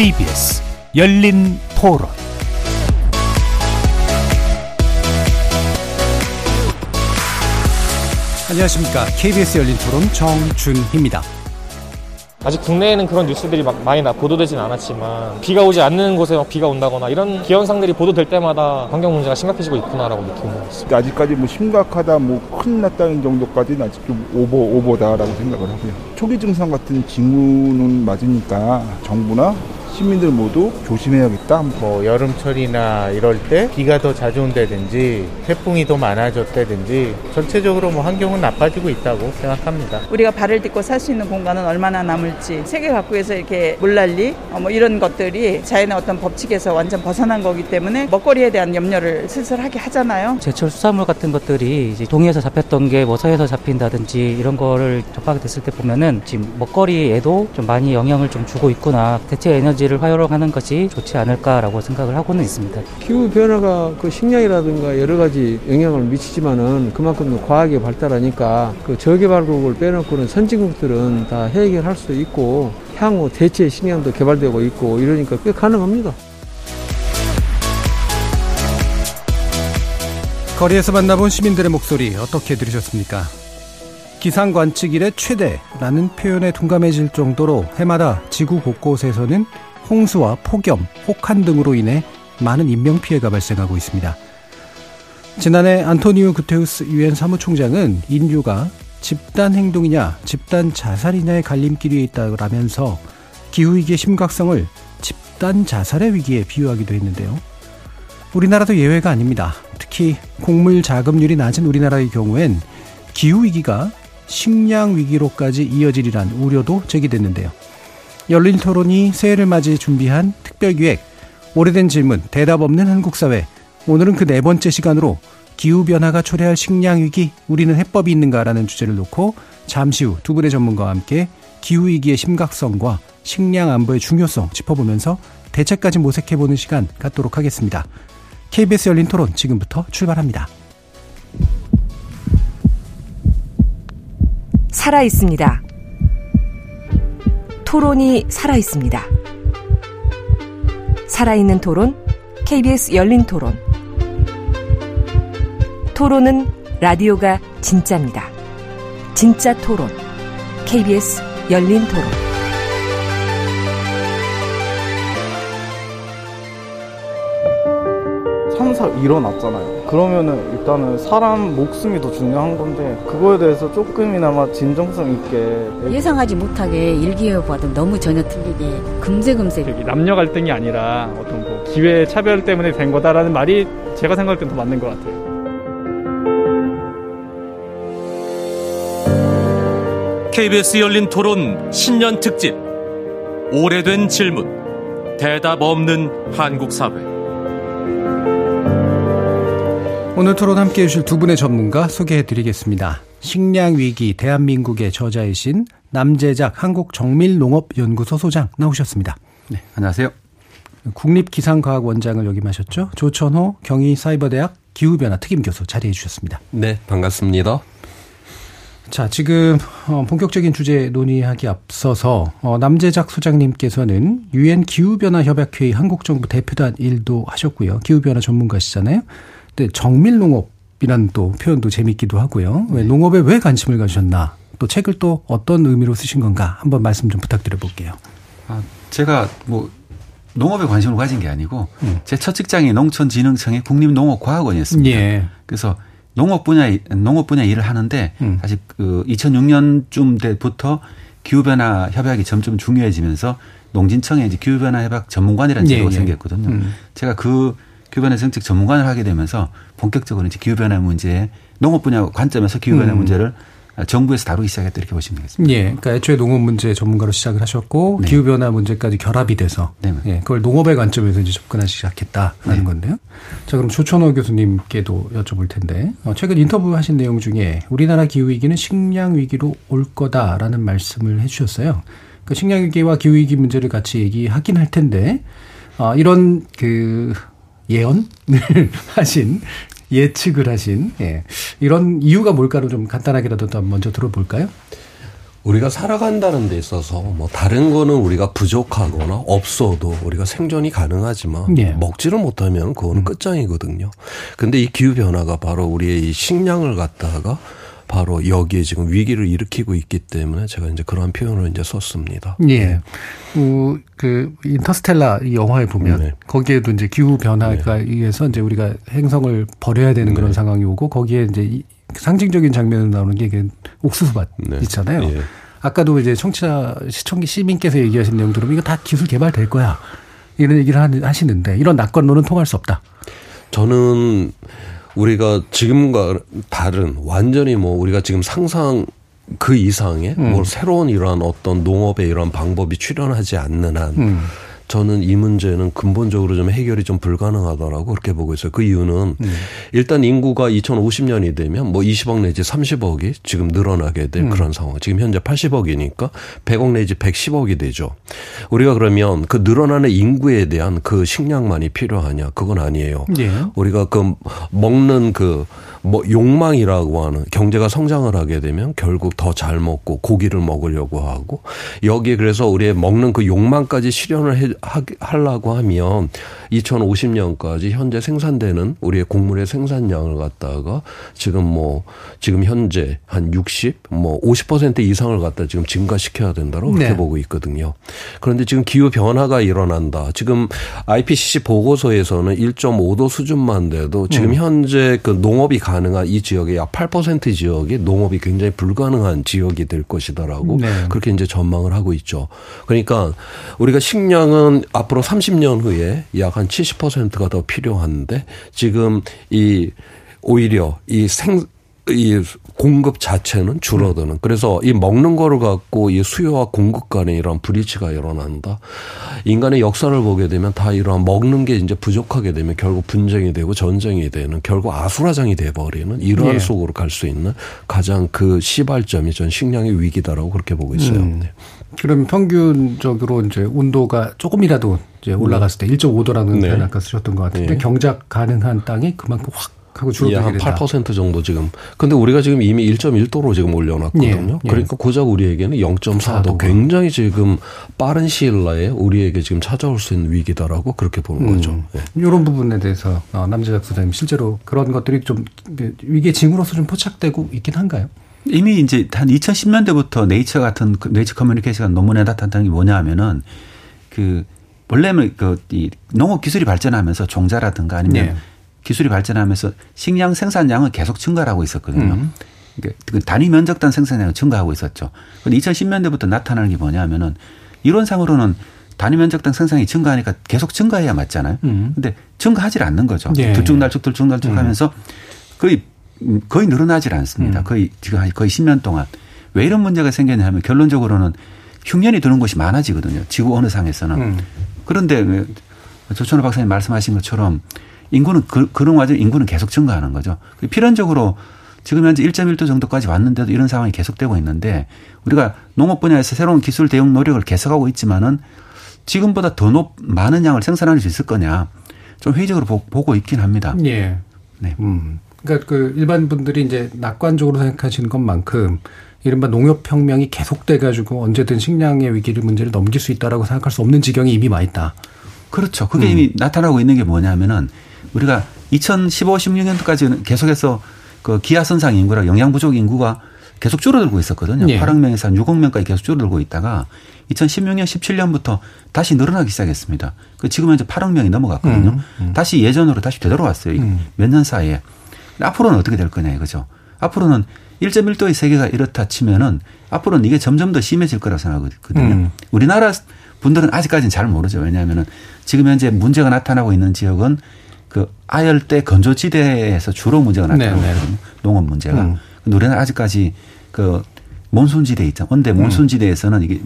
KBS 열린 토론 안녕하십니까. KBS 열린 토론 정준희입니다. 아직 국내에는 그런 뉴스들이 막 많이 나 보도되진 않았지만 비가 오지 않는 곳에 막 비가 온다거나 이런 기현상들이 보도될 때마다 환경 문제가 심각해지고 있구나라고 느끼는 것 같습니다. 아직까지 뭐 심각하다, 뭐 큰일 났다는 정도까지는 아직 좀 오버 오버다라고 생각을 하고요. 초기 증상 같은 징후는 맞으니까 정부나 시민들 모두 조심해야겠다. 뭐 여름철이나 이럴 때 비가 더 자주 온다든지 태풍이 더 많아졌다든지 전체적으로 뭐 환경은 나빠지고 있다고 생각합니다. 우리가 발을 딛고 살 수 있는 공간은 얼마나 남을지 세계 각국에서 이렇게 물난리 어, 뭐 이런 것들이 자연의 어떤 법칙에서 완전 벗어난 거기 때문에 먹거리에 대한 염려를 슬슬하게 하잖아요. 제철 수산물 같은 것들이 이제 동해에서 잡혔던 게 뭐 서해에서 잡힌다든지 이런 거를 접하게 됐을 때 보면은 지금 먹거리에도 좀 많이 영향을 좀 주고 있구나. 대체 에너지 를 활용하는 것이 좋지 않을까라고 생각을 하고는 있습니다. 기후 변화가 그 식량이라든가 여러 가지 영향을 미치지만은 그만큼 과학이 발달하니까 그 저개발국을 빼놓고는 선진국들은 다 해결할 수 있고 향후 대체 식량도 개발되고 있고 이러니까 꽤 가능합니다. 거리에서 만나본 시민들의 목소리 어떻게 들으셨습니까? 기상 관측 일의 최대라는 표현에 둔감해질 정도로 해마다 지구 곳곳에서는 홍수와 폭염, 혹한 등으로 인해 많은 인명 피해가 발생하고 있습니다. 지난해 안토니오 구테우스 유엔 사무총장은 인류가 집단 행동이냐 집단 자살이냐의 갈림길에 있다라면서 기후위기의 심각성을 집단 자살의 위기에 비유하기도 했는데요. 우리나라도 예외가 아닙니다. 특히 곡물 자급률이 낮은 우리나라의 경우엔 기후위기가 식량위기로까지 이어지리란 우려도 제기됐는데요. 열린 토론이 새해를 맞이 준비한 특별기획 오래된 질문 대답 없는 한국 사회 오늘은 그 네 번째 시간으로 기후 변화가 초래할 식량 위기 우리는 해법이 있는가라는 주제를 놓고 잠시 후 두 분의 전문가와 함께 기후 위기의 심각성과 식량 안보의 중요성 짚어보면서 대책까지 모색해보는 시간 갖도록 하겠습니다. KBS 열린 토론 지금부터 출발합니다. 살아 있습니다. 토론이 살아 있습니다. 살아있는 토론, KBS 열린 토론. 토론은 라디오가 진짜입니다. 진짜 토론, KBS 열린 토론. 참사 일어났잖아요. 그러면은 일단은 사람 목숨이 더 중요한 건데 그거에 대해서 조금이나마 진정성 있게 예상하지 못하게 일기예보와도 너무 전혀 틀리게 금세금세 남녀 갈등이 아니라 어떤 뭐 기회 차별 때문에 된 거다라는 말이 제가 생각할 땐 더 맞는 것 같아요. KBS 열린 토론 신년 특집. 오래된 질문. 대답 없는 한국 사회 오늘 토론 함께 해주실 두 분의 전문가 소개해 드리겠습니다. 식량위기 대한민국의 저자이신 남재작 한국정밀농업연구소 소장 나오셨습니다. 네, 안녕하세요. 국립기상과학원장을 역임하셨죠. 조천호 경희사이버대학 기후변화 특임교수 자리해 주셨습니다. 네, 반갑습니다. 자, 지금 어, 본격적인 주제 논의하기 앞서서 어, 남재작 소장님께서는 유엔 기후변화 협약회의 한국정부 대표단 일도 하셨고요. 기후변화 전문가시잖아요. 근데 정밀농업이라는 또 표현도 재밌기도 하고요. 왜 농업에 왜 관심을 가지셨나? 또 책을 또 어떤 의미로 쓰신 건가? 한번 말씀 좀 부탁드려 볼게요. 아, 제가 뭐 농업에 관심을 가진 게 아니고 음. 제첫 직장이 농촌진흥청의 국립농업과학원이었습니다. 예. 그래서 농업 분야 농업 분야 일을 하는데 음. 사실 그 2006년쯤 때부터 기후 변화 협약이 점점 중요해지면서 농진청에 이제 기후 변화 협약 전문관이라는 예, 제도가 예. 생겼거든요. 음. 제가 그 기후 변화 정책 전문관을 하게 되면서 본격적으로 이제 기후 변화 문제 농업 분야 관점에서 기후 변화 음. 문제를 정부에서 다루기 시작했다 이렇게 보시면 되겠습니다. 예, 그러니까 애초에 농업 문제 전문가로 시작을 하셨고 네. 기후 변화 문제까지 결합이 돼서 네. 예, 그걸 농업의 관점에서 이제 접근하기 시작했다라는 네. 건데요. 자, 그럼 조천호 교수님께도 여쭤볼 텐데 어, 최근 인터뷰하신 내용 중에 우리나라 기후 위기는 식량 위기로 올 거다라는 말씀을 해주셨어요. 그 식량 위기와 기후 위기 문제를 같이 얘기하긴 할 텐데 어, 이런 그 예언을 하신 예측을 하신 예. 이런 이유가 뭘까를 좀 간단하게라도 먼저 들어볼까요? 우리가 살아간다는 데 있어서 뭐 다른 거는 우리가 부족하거나 없어도 우리가 생존이 가능하지만 예. 먹지를 못하면 그거는 음. 끝장이거든요. 근데 이 기후 변화가 바로 우리의 이 식량을 갖다가 바로 여기에 지금 위기를 일으키고 있기 때문에 제가 이제 그러한 표현을 이제 썼습니다. 예. 그, 그 인터스텔라 영화에 보면 네. 거기에도 이제 기후 변화가 네. 의해서 이제 우리가 행성을 버려야 되는 네. 그런 상황이 오고 거기에 이제 상징적인 장면으로 나오는 게 옥수수밭 네. 있잖아요. 예. 아까도 이제 청취자 시청기 시민께서 얘기하신 내용 들으면 이거 다 기술 개발될 거야. 이런 얘기를 하시는데 이런 낙관론은 통할 수 없다. 저는 우리가 지금과 다른 완전히 뭐 우리가 지금 상상 그 이상의 음. 뭐 새로운 이러한 어떤 농업의 이런 방법이 출현하지 않는 한 음. 저는 이 문제는 근본적으로 좀 해결이 좀 불가능하다라고 그렇게 보고 있어요. 그 이유는 음. 일단 인구가 2050년이 되면 뭐 20억 내지 30억이 지금 늘어나게 될 음. 그런 상황. 지금 현재 80억이니까 100억 내지 110억이 되죠. 우리가 그러면 그 늘어나는 인구에 대한 그 식량만이 필요하냐? 그건 아니에요. 예. 우리가 그 먹는 그 뭐 욕망이라고 하는 경제가 성장을 하게 되면 결국 더 잘 먹고 고기를 먹으려고 하고 여기에 그래서 우리의 먹는 그 욕망까지 실현을 해, 하, 하려고 하면 2050년까지 현재 생산되는 우리의 곡물의 생산량을 갖다가 지금 뭐 지금 현재 한 60, 뭐 50% 이상을 갖다 지금 증가시켜야 된다고 그렇게 네. 보고 있거든요. 그런데 지금 기후 변화가 일어난다. 지금 IPCC 보고서에서는 1.5도 수준만 돼도 지금 음. 현재 그 농업이 가능한 이 지역의 약 8% 지역이 농업이 굉장히 불가능한 지역이 될 것이다라고 네. 그렇게 이제 전망을 하고 있죠. 그러니까 우리가 식량은 앞으로 30년 후에 약 한 70%가 더 필요한데 지금 이 오히려 이 생, 이 공급 자체는 줄어드는. 그래서 이 먹는 거를 갖고 이 수요와 공급 간에 이런 브리치가 일어난다. 인간의 역사를 보게 되면 다 이러한 먹는 게 이제 부족하게 되면 결국 분쟁이 되고 전쟁이 되는 결국 아수라장이 돼버리는 이러한 예. 속으로 갈 수 있는 가장 그 시발점이 전 식량의 위기다라고 그렇게 보고 있어요. 음. 네. 그럼 평균적으로 이제 온도가 조금이라도 이제 올라갔을 때 1.5도라는 네. 표현 아까 쓰셨던 것 같은데 네. 경작 가능한 땅이 그만큼 확 하고 줄어들게 예, 한8% 정도 지금. 근데 우리가 지금 이미 1.1도로 지금 올려놨거든요. 예, 예. 그러니까 고작 우리에게는 0.4도 굉장히 지금 빠른 시일 내에 우리에게 지금 찾아올 수 있는 위기다라고 그렇게 보는 음, 거죠. 예. 이런 부분에 대해서 어, 남재작 소장님 실제로 그런 것들이 좀 위기의 징후로서 좀 포착되고 있긴 한가요? 이미 이제 한 2010년대부터 네이처 같은 그 네이처 커뮤니케이션 논문에 나타난 게 뭐냐 하면은 그 원래는 그 이 농업 기술이 발전하면서 종자라든가 아니면 네. 기술이 발전하면서 식량 생산량은 계속 증가하고 있었거든요. 음. 그 단위 면적당 생산량은 증가하고 있었죠. 근데 2010년대부터 나타나는 게 뭐냐 하면은 이론상으로는 단위 면적당 생산이 증가하니까 계속 증가해야 맞잖아요. 음. 근데 증가하지 않는 거죠. 네. 들쭉날쭉 들쭉날쭉 음. 하면서 거의 거의 늘어나질 않습니다. 음. 거의 지금 거의 10년 동안. 왜 이런 문제가 생겼냐 하면 결론적으로는 흉년이 드는 곳이 많아지거든요. 지구 어느 상에서는. 음. 그런데 조천호 박사님 말씀하신 것처럼 인구는 그, 그런 와중 인구는 계속 증가하는 거죠. 필연적으로 지금 현재 1.1도 정도까지 왔는데도 이런 상황이 계속되고 있는데 우리가 농업 분야에서 새로운 기술 대응 노력을 계속하고 있지만은 지금보다 더 높, 많은 양을 생산할 수 있을 거냐 좀 회의적으로 보, 고 있긴 합니다. 예. 네. 음. 그러니까 그 일반 분들이 이제 낙관적으로 생각하시는 것만큼 이른바 농업혁명이 계속돼 가지고 언제든 식량의 위기를 문제를 넘길 수 있다라고 생각할 수 없는 지경이 이미 와 있다. 그렇죠. 그게 음. 이미 나타나고 있는 게 뭐냐면은 우리가 2015, 16년도까지는 계속해서 그 기아선상 인구라 영양 부족 인구가 계속 줄어들고 있었거든요. 예. 8억 명에서 한 6억 명까지 계속 줄어들고 있다가 2016년, 17년부터 다시 늘어나기 시작했습니다. 그 지금 현재 8억 명이 넘어갔거든요. 음, 음. 다시 예전으로 다시 되돌아왔어요. 음. 몇년 사이에. 앞으로는 어떻게 될 거냐 이거죠. 앞으로는 1.1도의 세계가 이렇다 치면은 앞으로는 이게 점점 더 심해질 거라고 생각하거든요. 음. 우리나라 분들은 아직까지는 잘 모르죠. 왜냐하면은 지금 현재 문제가 나타나고 있는 지역은 그 아열대 건조지대에서 주로 문제가 나타나고 네, 네. 농업 문제가. 음. 우리는 아직까지 그 몬순지대 있죠. 근데 몬순지대에서는 이게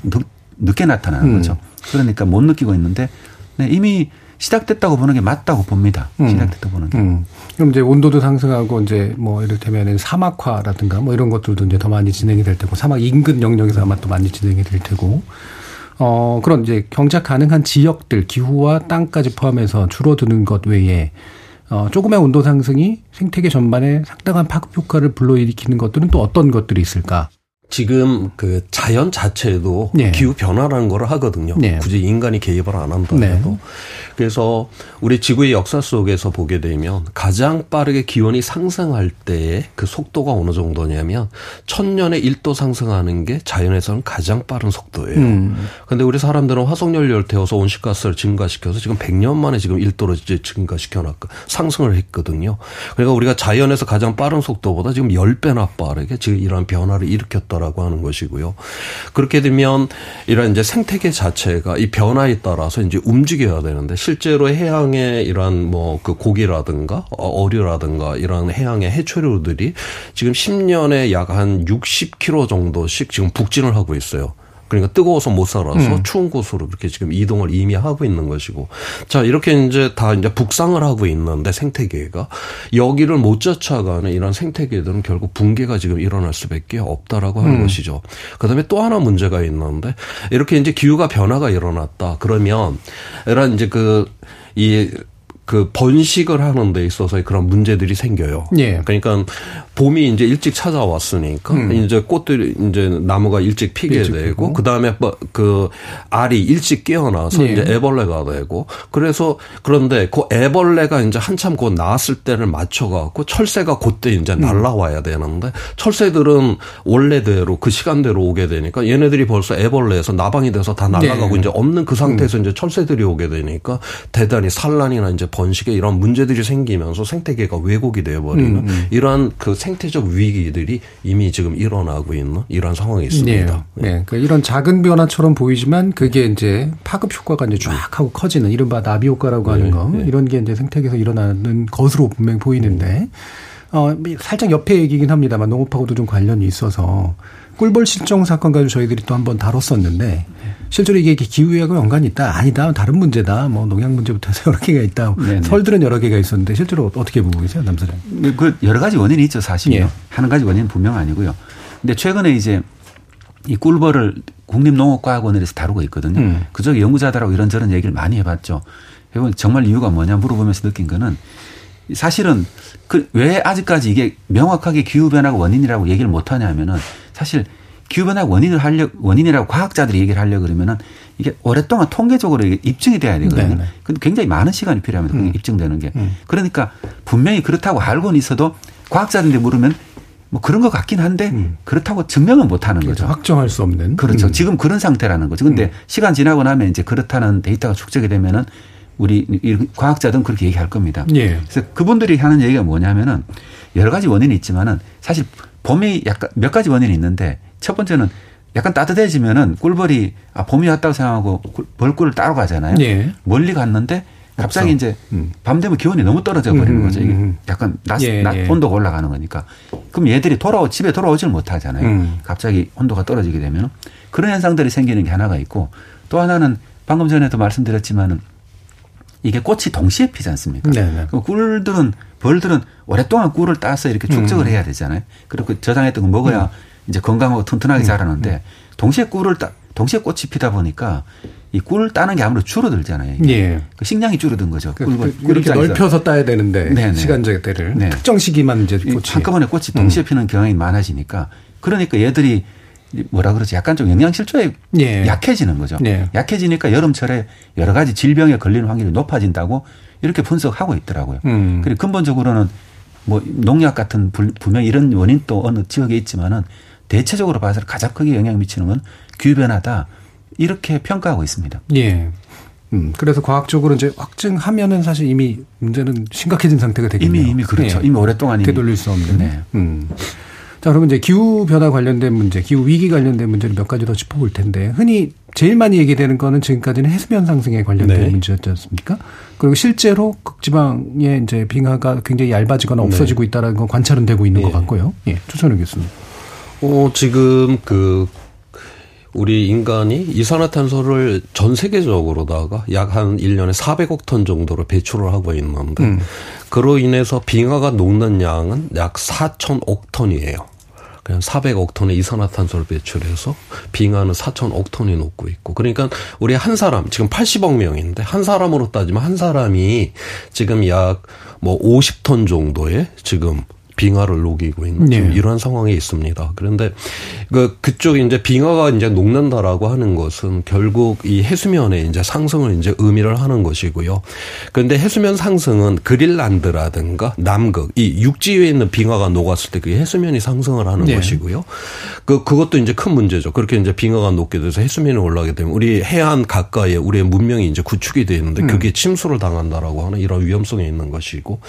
늦, 게 나타나는 음. 거죠. 그러니까 못 느끼고 있는데 네, 이미 시작됐다고 보는 게 맞다고 봅니다. 음. 시작됐다고 보는 게. 음. 그럼 이제 온도도 상승하고 이제 뭐 이를테면 사막화라든가 뭐 이런 것들도 이제 더 많이 진행이 될 테고 사막 인근 영역에서 아마 또 많이 진행이 될 테고 어, 그런 이제 경작 가능한 지역들, 기후와 땅까지 포함해서 줄어드는 것 외에 어, 조금의 온도 상승이 생태계 전반에 상당한 파급 효과를 불러일으키는 것들은 또 어떤 것들이 있을까? 지금 그 자연 자체도 네. 기후 변화라는 걸 하거든요. 네. 굳이 인간이 개입을 안 한다고 해도. 네. 그래서 우리 지구의 역사 속에서 보게 되면 가장 빠르게 기온이 상승할 때의 그 속도가 어느 정도냐면 천년에 1도 상승하는 게 자연에서는 가장 빠른 속도예요. 음. 근데 우리 사람들은 화석연료를 태워서 온실가스를 증가시켜서 지금 100년 만에 지금 1도로 이제 증가시켜 놨고 상승을 했거든요. 그러니까 우리가 자연에서 가장 빠른 속도보다 지금 10배나 빠르게 지금 이러한 변화를 일으켰다라 고 하는 것이고요. 그렇게 되면 이런 이제 생태계 자체가 이 변화에 따라서 이제 움직여야 되는데 실제로 해양의 이러한 뭐 그 고기라든가 어, 어류라든가 이런 해양의 해초류들이 지금 10년에 약 한 60km 정도씩 지금 북진을 하고 있어요. 그러니까 뜨거워서 못 살아서 음. 추운 곳으로 그렇게 지금 이동을 이미 하고 있는 것이고 자 이렇게 이제 다 이제 북상을 하고 있는데 생태계가 여기를 못 쫓아가는 이런 생태계들은 결국 붕괴가 지금 일어날 수밖에 없다라고 하는 음. 것이죠. 그다음에 또 하나 문제가 있는데 이렇게 이제 기후가 변화가 일어났다 그러면 이런 이제 그이 그 번식을 하는 데 있어서의 그런 문제들이 생겨요. 예. 그러니까 봄이 이제 일찍 찾아왔으니까 음. 이제 꽃들이 이제 나무가 일찍 피게 일찍 되고 그다음에 뭐그 알이 일찍 깨어나서 예. 이제 애벌레가 되고 그래서 그런데 그 애벌레가 이제 한참 곧 나왔을 때를 맞춰 갖고 철새가 그때 이제 음. 날라와야 되는데 철새들은 원래대로 그 시간대로 오게 되니까 얘네들이 벌써 애벌레에서 나방이 돼서 다 날아가고 예. 이제 없는 그 상태에서 음. 이제 철새들이 오게 되니까 대단히 산란이나 이제 번식에 이런 문제들이 생기면서 생태계가 왜곡이 되어버리는 음, 음. 이러한 그 생태적 위기들이 이미 지금 일어나고 있는 이런 상황이 있습니다. 네. 네. 그러니까 이런 작은 변화처럼 보이지만 그게 이제 파급 효과가 이제 쫙 하고 커지는 이른바 나비 효과라고 하는 네. 거 네. 이런 게 이제 생태계에서 일어나는 것으로 분명히 보이는데 어, 살짝 옆에 얘기긴 합니다만 농업하고도 좀 관련이 있어서 꿀벌 실종 사건 가지고 저희들이 또 한 번 다뤘었는데 실제로 이게 기후하고 연관이 있다 아니다 다른 문제다 뭐 농약 문제부터 해서 여러 개가 있다 네네. 설들은 여러 개가 있었는데 실제로 어떻게 보고 계세요 남사장? 네, 그 여러 가지 원인이 있죠 사실요. 예. 하는 가지 원인은 분명 아니고요. 근데 최근에 이제 이 꿀벌을 국립농업과학원에서 다루고 있거든요. 음. 그쪽 연구자들하고 이런저런 얘기를 많이 해봤죠. 해보면 정말 이유가 뭐냐 물어보면서 느낀 거는 사실은 그 왜 아직까지 이게 명확하게 기후 변화가 원인이라고 얘기를 못 하냐 하면은 사실 기후 변화 원인을 하려 원인이라고 과학자들이 얘기를 하려 그러면은 이게 오랫동안 통계적으로 입증이 돼야 되거든요. 네네. 근데 굉장히 많은 시간이 필요합니다. 음. 입증되는 게. 음. 그러니까 분명히 그렇다고 알고는 있어도 과학자들한테 물으면 뭐 그런 것 같긴 한데 음. 그렇다고 증명은 못 하는 그렇죠. 거죠. 확정할 수 없는. 그렇죠. 음. 지금 그런 상태라는 거죠. 근데 음. 시간 지나고 나면 이제 그렇다는 데이터가 축적이 되면은 우리 과학자들은 그렇게 얘기할 겁니다. 예. 그래서 그분들이 하는 얘기가 뭐냐면은 여러 가지 원인이 있지만은 사실 봄이 약간 몇 가지 원인이 있는데 첫 번째는 약간 따뜻해지면은 꿀벌이 아 봄이 왔다고 생각하고 벌꿀을 따러 가잖아요. 예. 멀리 갔는데 갑자기 없어. 이제 음. 밤 되면 기온이 너무 떨어져 버리는 음, 거죠. 이게 음, 약간 낮, 예, 낮 예. 온도가 올라가는 거니까. 그럼 얘들이 돌아오 집에 돌아오지를 못하잖아요. 음. 갑자기 온도가 떨어지게 되면 그런 현상들이 생기는 게 하나가 있고 또 하나는 방금 전에도 말씀드렸지만은 이게 꽃이 동시에 피지 않습니까? 네네. 네. 그 꿀들은 벌들은 오랫동안 꿀을 따서 이렇게 축적을 음. 해야 되잖아요. 그리고 저장했던 거 먹어야 음. 이제 건강하고 튼튼하게 음. 자라는데 음. 동시에 꿀을 따, 동시에 꽃이 피다 보니까 이 꿀을 따는 게 아무래도 줄어들잖아요. 예. 그 식량이 줄어든 거죠. 그, 꿀, 그, 이렇게 넓혀서 따야 되는데 네네. 시간제대를 네. 특정 시기만 이제 꽃이 한꺼번에 꽃이 동시에 음. 피는 경향이 많아지니까 그러니까 얘들이 뭐라 그러지 약간 좀 영양실조에 예. 약해지는 거죠. 예. 약해지니까 여름철에 여러 가지 질병에 걸리는 확률이 높아진다고 이렇게 분석하고 있더라고요. 음. 그리고 근본적으로는 뭐 농약 같은 분명 이런 원인 또 어느 지역에 있지만은 대체적으로 봐서 가장 크게 영향 미치는 건 기후변화다. 이렇게 평가하고 있습니다. 예. 음, 그래서 과학적으로 이제 확증하면은 사실 이미 문제는 심각해진 상태가 되겠네요. 이미 이미 그렇죠. 예. 이미 오랫동안 되돌릴 수 없는. 네. 음. 자, 그러면 이제 기후 변화 관련된 문제, 기후 위기 관련된 문제를 몇 가지 더 짚어볼 텐데 흔히 제일 많이 얘기되는 거는 지금까지는 해수면 상승에 관련된 네. 문제였지 않습니까? 그리고 실제로 극지방의 이제 빙하가 굉장히 얇아지거나 네. 없어지고 네. 있다는 건 관찰은 되고 있는 네. 것 같고요. 예, 추천을 교수님. 어, 지금 그 우리 인간이 이산화탄소를 전 세계적으로다가 약 한 1년에 400억 톤 정도로 배출을 하고 있는데 음. 그로 인해서 빙하가 녹는 양은 약 4천억 톤이에요. 그냥 400억 톤의 이산화탄소를 배출해서 빙하는 4천억 톤이 녹고 있고. 그러니까 우리 한 사람 지금 80억 명인데 한 사람으로 따지면 한 사람이 지금 약 뭐 50톤 정도의 지금 빙하를 녹이고 있는 네. 이러한 상황에 있습니다. 그런데 그 그쪽 이제 빙하가 이제 녹는다라고 하는 것은 결국 이 해수면의 이제 상승을 이제 의미를 하는 것이고요. 그런데 해수면 상승은 그린란드라든가 남극 이 육지 위에 있는 빙하가 녹았을 때 그 해수면이 상승을 하는 네. 것이고요. 그 그것도 이제 큰 문제죠. 그렇게 이제 빙하가 녹게 돼서 해수면이 올라가게 되면 우리 해안 가까이에 우리의 문명이 이제 구축이 되어 있는데 그게 음. 침수를 당한다라고 하는 이런 위험성이 있는 것이고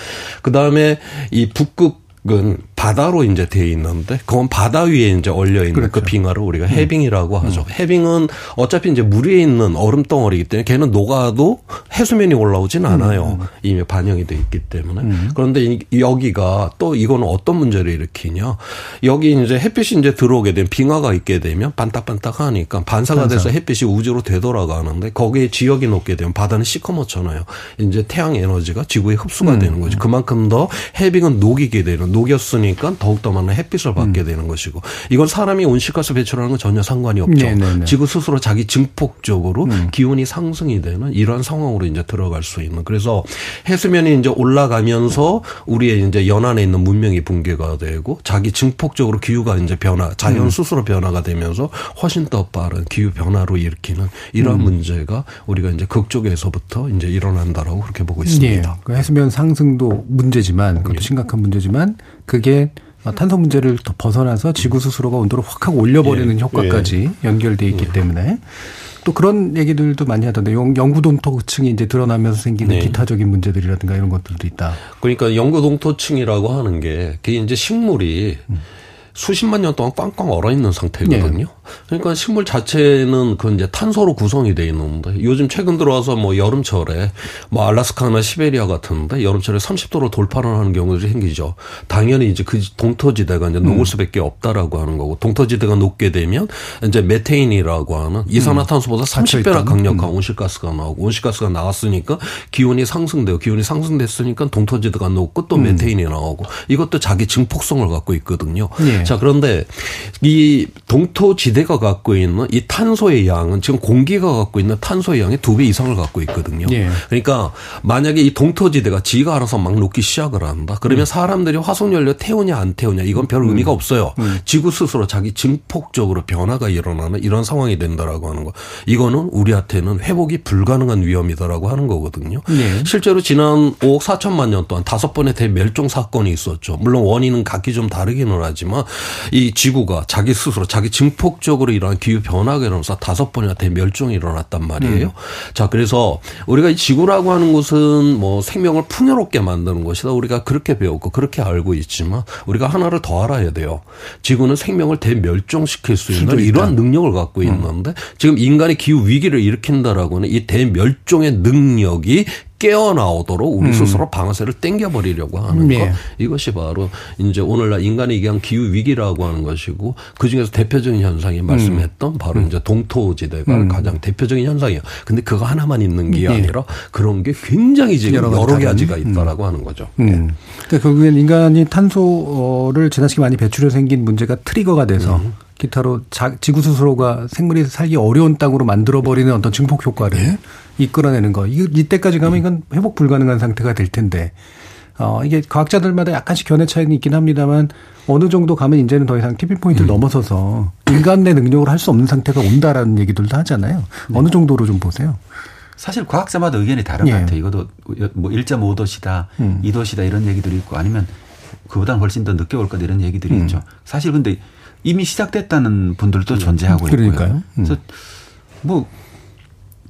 그 다음에 이 북극 은 바다로 이제 돼 있는데 그건 바다 위에 이제 얼려 있는 그 그렇죠. 그 빙하를 우리가 음. 해빙이라고 음. 하죠. 해빙은 어차피 이제 물 위에 있는 얼음 덩어리이기 때문에 걔는 녹아도 해수면이 올라오진 음, 않아요. 음. 이미 반영이 돼 있기 때문에. 음. 그런데 여기가 또 이거는 어떤 문제를 일으키냐? 여기 이제 햇빛이 이제 들어오게 되면 빙하가 있게 되면 반딱반딱하니까 반사가 반사. 돼서 햇빛이 우주로 되돌아가는데 거기에 지역이 녹게 되면 바다는 시커멓잖아요. 이제 태양 에너지가 지구에 흡수가 음. 되는 거죠. 그만큼 더 해빙은 녹이게 되는 녹였으니까 더욱더 많은 햇빛을 받게 음. 되는 것이고 이건 사람이 온실가스 배출하는 건 전혀 상관이 없죠. 네네네. 네, 네. 지구 스스로 자기 증폭적으로 음. 기온이 상승이 되는 이러한 상황으로 이제 들어갈 수 있는 그래서 해수면이 이제 올라가면서 우리의 이제 연안에 있는 문명이 붕괴가 되고 자기 증폭적으로 기후가 이제 변화 자연 음. 스스로 변화가 되면서 훨씬 더 빠른 기후 변화로 일으키는 이러한 음. 문제가 우리가 이제 극쪽에서부터 이제 일어난다라고 그렇게 보고 있습니다. 예. 그 해수면 상승도 문제지만 그것도 예. 심각한 문제지만 그게 탄소 문제를 더 벗어나서 지구 스스로가 온도를 확 하고 올려버리는 예. 효과까지 예. 연결돼 있기 예. 때문에 또 그런 얘기들도 많이 하던데 영구 동토층이 이제 드러나면서 생기는 네. 기타적인 문제들이라든가 이런 것들도 있다. 그러니까 영구 동토층이라고 하는 게 그게 이제 식물이 음. 수십만 년 동안 꽝꽝 얼어 있는 상태거든요. 네. 그러니까 식물 자체는 그 이제 탄소로 구성이 돼 있는데 요즘 최근 들어와서 뭐 여름철에 뭐 알라스카나 시베리아 같은데 여름철에 30도로 돌파를 하는 경우들이 생기죠. 당연히 이제 그 동토지대가 이제 녹을 음. 수밖에 없다라고 하는 거고 동토지대가 녹게 되면 이제 메테인이라고 하는 이산화탄소보다 30배나 음. 강력한 음. 온실가스가 나오고 온실가스가 나왔으니까 기온이 상승되고 기온이 상승됐으니까 동토지대가 녹고 또 음. 메테인이 나오고 이것도 자기 증폭성을 갖고 있거든요. 네. 자, 그런데 이 동토 지대가 갖고 있는 이 탄소의 양은 지금 공기가 갖고 있는 탄소의 양의 두 배 이상을 갖고 있거든요. 예. 그러니까 만약에 이 동토 지대가 지가 알아서 막 녹기 시작을 한다. 그러면 음. 사람들이 화석 연료 태우냐 안 태우냐 이건 별 음. 의미가 없어요. 음. 지구 스스로 자기 증폭적으로 변화가 일어나는 이런 상황이 된다라고 하는 거. 이거는 우리한테는 회복이 불가능한 위험이다라고 하는 거거든요. 예. 실제로 지난 5억 4천만 년 동안 다섯 번의 대멸종 사건이 있었죠. 물론 원인은 각기 좀 다르기는 하지만 이 지구가 자기 스스로 자기 증폭적으로 일어난 기후 변화가 일어나서 다섯 번이나 대멸종이 일어났단 말이에요. 음. 자, 그래서 우리가 이 지구라고 하는 것은 뭐 생명을 풍요롭게 만드는 것이다. 우리가 그렇게 배웠고 그렇게 알고 있지만 우리가 하나를 더 알아야 돼요. 지구는 생명을 대멸종시킬 수 있는 이러한 능력을 갖고 음. 있는데 지금 인간이 기후 위기를 일으킨다라고는 이 대멸종의 능력이 깨어나오도록 우리 음. 스스로 방아쇠를 땡겨버리려고 하는 네. 것 이것이 바로 이제 오늘날 인간이 얘기한 기후 위기라고 하는 것이고 그 중에서 대표적인 현상이 음. 말씀했던 바로 음. 이제 동토지대가 음. 가장 대표적인 현상이에요. 근데 그거 하나만 있는 게 네. 아니라 그런 게 굉장히 지금 여러, 여러 가지가 있다라고 음. 하는 거죠. 음. 네. 그러니까 결국엔 인간이 탄소를 지나치게 많이 배출해 생긴 문제가 트리거가 돼서 기타로 자, 지구 스스로가 생물이 살기 어려운 땅으로 만들어버리는 어떤 증폭 효과를 네? 이끌어내는 거. 이, 이때까지 가면 이건 회복 불가능한 상태가 될 텐데. 어, 이게 과학자들마다 약간씩 견해 차이는 있긴 합니다만 어느 정도 가면 이제는 더 이상 티핑 포인트를 음. 넘어서서 인간 내 능력으로 할 수 없는 상태가 온다라는 얘기들도 하잖아요. 네. 어느 정도로 좀 보세요. 사실 과학자마다 의견이 다른 예. 것 같아요. 이것도 뭐 1.5도시다, 음. 2도시다 이런 얘기들이 있고 아니면 그보다 훨씬 더 늦게 올 거다 이런 얘기들이 음. 있죠. 사실 근데 이미 시작됐다는 분들도 음. 존재하고 그러니까요. 있고요. 음. 그래서 뭐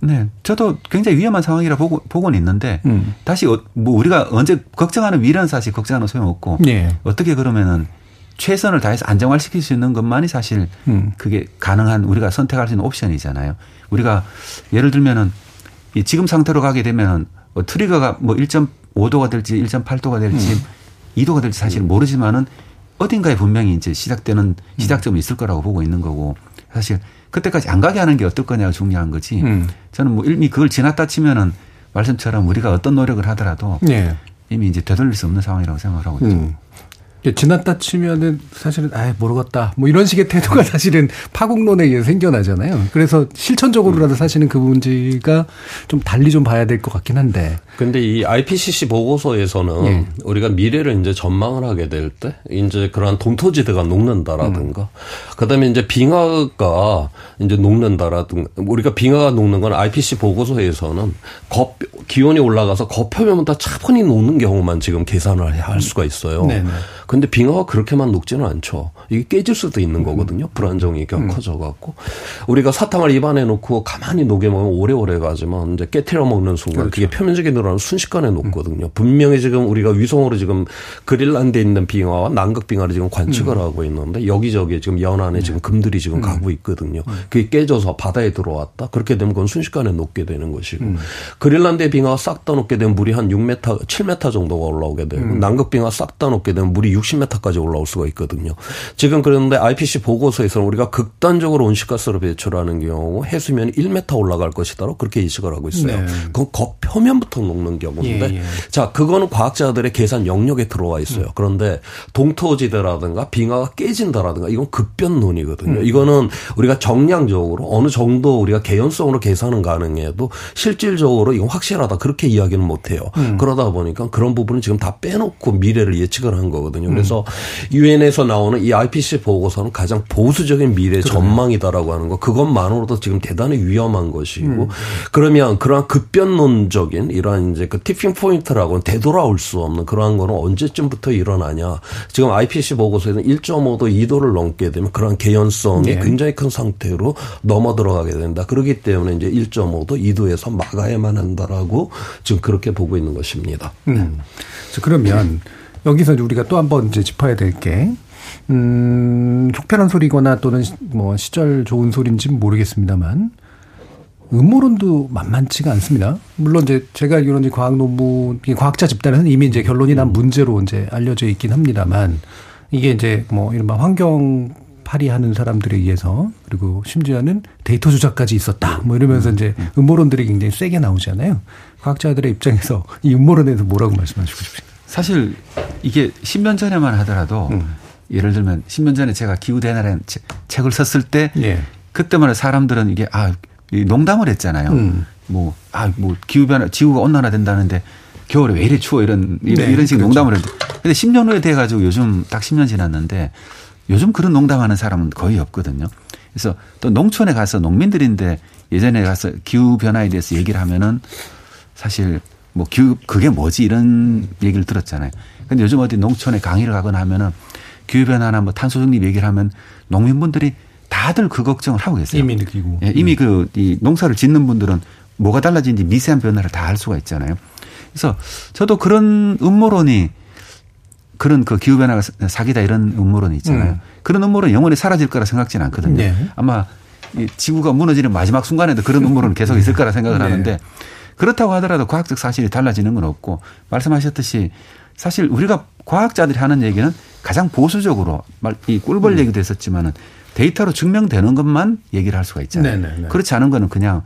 네, 저도 굉장히 위험한 상황이라 보고 보고는 있는데 음. 다시 어, 뭐 우리가 언제 걱정하는 미래는 사실 걱정하는 소용없고 네. 어떻게 그러면은 최선을 다해서 안정화시킬 수 있는 것만이 사실 음. 그게 가능한 우리가 선택할 수 있는 옵션이잖아요. 우리가 예를 들면은 이 지금 상태로 가게 되면은 뭐 트리거가 뭐 1.5도가 될지 1.8도가 될지 음. 2도가 될지 사실 모르지만은 어딘가에 분명히 이제 시작되는 음. 시작점이 있을 거라고 보고 있는 거고 사실 그때까지 안 가게 하는 게 어떨 거냐가 중요한 거지. 음. 저는 뭐 이미 그걸 지났다 치면은 말씀처럼 우리가 어떤 노력을 하더라도 네. 이미 이제 되돌릴 수 없는 상황이라고 생각을 하고 있죠. 음. 지났다 치면은 사실은 아예 모르겠다 뭐 이런 식의 태도가 사실은 파국론에 의해 생겨나잖아요. 그래서 실천적으로라도 사실은 그 문제가 좀 달리 좀 봐야 될 것 같긴 한데. 근데 이 IPCC 보고서에서는 예. 우리가 미래를 이제 전망을 하게 될 때 이제 그러한 동토지대가 녹는다라든가 음. 그다음에 이제 빙하가 이제 녹는다라든가 우리가 빙하가 녹는 건 IPCC 보고서에서는 거, 기온이 올라가서 겉표면부터 차분히 녹는 경우만 지금 계산을 할 수가 있어요. 네네. 근데 빙하가 그렇게만 녹지는 않죠. 이게 깨질 수도 있는 거거든요. 불안정이 음. 커져 갖고 우리가 사탕을 입안에 놓고 가만히 녹여 먹으면 오래오래 가지만 이제 깨트려 먹는 순간 그렇죠. 그게 표면적인 늘어나는 순식간에 녹거든요. 분명히 지금 우리가 위성으로 지금 그릴란드에 있는 빙하와 남극 빙하를 지금 관측을 음. 하고 있는데 여기저기 지금 연안에 지금 금들이 지금 음. 가고 있거든요. 음. 그게 깨져서 바다에 들어왔다. 그렇게 되면 그건 순식간에 녹게 되는 것이고 음. 그릴란드의 빙하가 싹 다 녹게 되면 물이 한 6m, 7m 정도가 올라오게 되고 음. 남극 빙하 싹 다 녹게 되면 물이 60m까지 올라올 수가 있거든요. 지금 그런데 IPC 보고서에서는 우리가 극단적으로 온실가스를 배출하는 경우 해수면이 1m 올라갈 것이다로 그렇게 예측을 하고 있어요. 네. 그건 겉 표면부터 녹는 경우인데 예, 예. 자 그거는 과학자들의 계산 영역에 들어와 있어요. 음. 그런데 동토지대라든가 빙하가 깨진다라든가 이건 급변론이거든요. 음. 이거는 우리가 정량적으로 어느 정도 우리가 개연성으로 계산은 가능해도 실질적으로 이건 확실하다 그렇게 이야기는 못해요. 음. 그러다 보니까 그런 부분은 지금 다 빼놓고 미래를 예측을 한 거거든요. 그래서 유엔에서 나오는 이 IPC 보고서는 가장 보수적인 미래 전망이다라고 하는 거 그것만으로도 지금 대단히 위험한 것이고 음. 그러면 그러한 급변론적인 이러한 이제 그 티핑 포인트라고는 되돌아올 수 없는 그러한 거는 언제쯤부터 일어나냐 지금 IPC 보고서에는 1.5도 2도를 넘게 되면 그러한 개연성이 네. 굉장히 큰 상태로 넘어 들어가게 된다. 그렇기 때문에 이제 1.5도 2도에서 막아야만 한다라고 지금 그렇게 보고 있는 것입니다. 음. 그러면 여기서 우리가 또 한번 이제 짚어야 될 게, 음, 속편한 소리거나 또는 뭐 시절 좋은 소리인지는 모르겠습니다만, 음모론도 만만치가 않습니다. 물론 이제 제가 알기로는 과학 논문, 과학자 집단은 이미 이제 결론이 난 문제로 이제 알려져 있긴 합니다만, 이게 이제 뭐 이른바 환경 파리하는 사람들에 의해서 그리고 심지어는 데이터 조작까지 있었다. 뭐 이러면서 이제 음모론들이 굉장히 세게 나오잖아요. 과학자들의 입장에서 이 음모론에 대해서 뭐라고 말씀하시고 싶으신가요? 사실 이게 10년 전에만 하더라도 음. 예를 들면 10년 전에 제가 기후 대나라는 책을 썼을 때 예. 그때만 사람들은 이게 아 농담을 했잖아요. 음. 뭐, 아, 뭐, 기후변화, 지구가 온난화된다는데 겨울에 왜 이래 추워 이런, 이런, 네, 이런 식의 그렇죠. 농담을 했는데. 근데 10년 후에 돼가지고 요즘 딱 10년 지났는데 요즘 그런 농담하는 사람은 거의 없거든요. 그래서 또 농촌에 가서 농민들인데 예전에 가서 기후변화에 대해서 얘기를 하면은 사실 뭐 기후 그게 뭐지 이런 얘기를 들었잖아요. 근데 요즘 어디 농촌에 강의를 가거나 하면은 기후 변화나 뭐 탄소 중립 얘기를 하면 농민분들이 다들 그 걱정을 하고 계세요. 이미 느끼고. 예, 이미 그 이 농사를 짓는 분들은 뭐가 달라진지 미세한 변화를 다 알 수가 있잖아요. 그래서 저도 그런 음모론이 그런 그 기후 변화가 사기다 이런 음모론이 있잖아요. 음. 그런 음모론 영원히 사라질 거라 생각지는 않거든요. 네. 아마 이 지구가 무너지는 마지막 순간에도 그런 음모론은 계속 있을 거라 생각을 네. 하는데 그렇다고 하더라도 과학적 사실이 달라지는 건 없고 말씀하셨듯이 사실 우리가 과학자들이 하는 얘기는 가장 보수적으로 이 꿀벌 음. 얘기도 했었지만은 데이터로 증명되는 것만 얘기를 할 수가 있잖아요. 네네네. 네, 네. 그렇지 않은 거는 그냥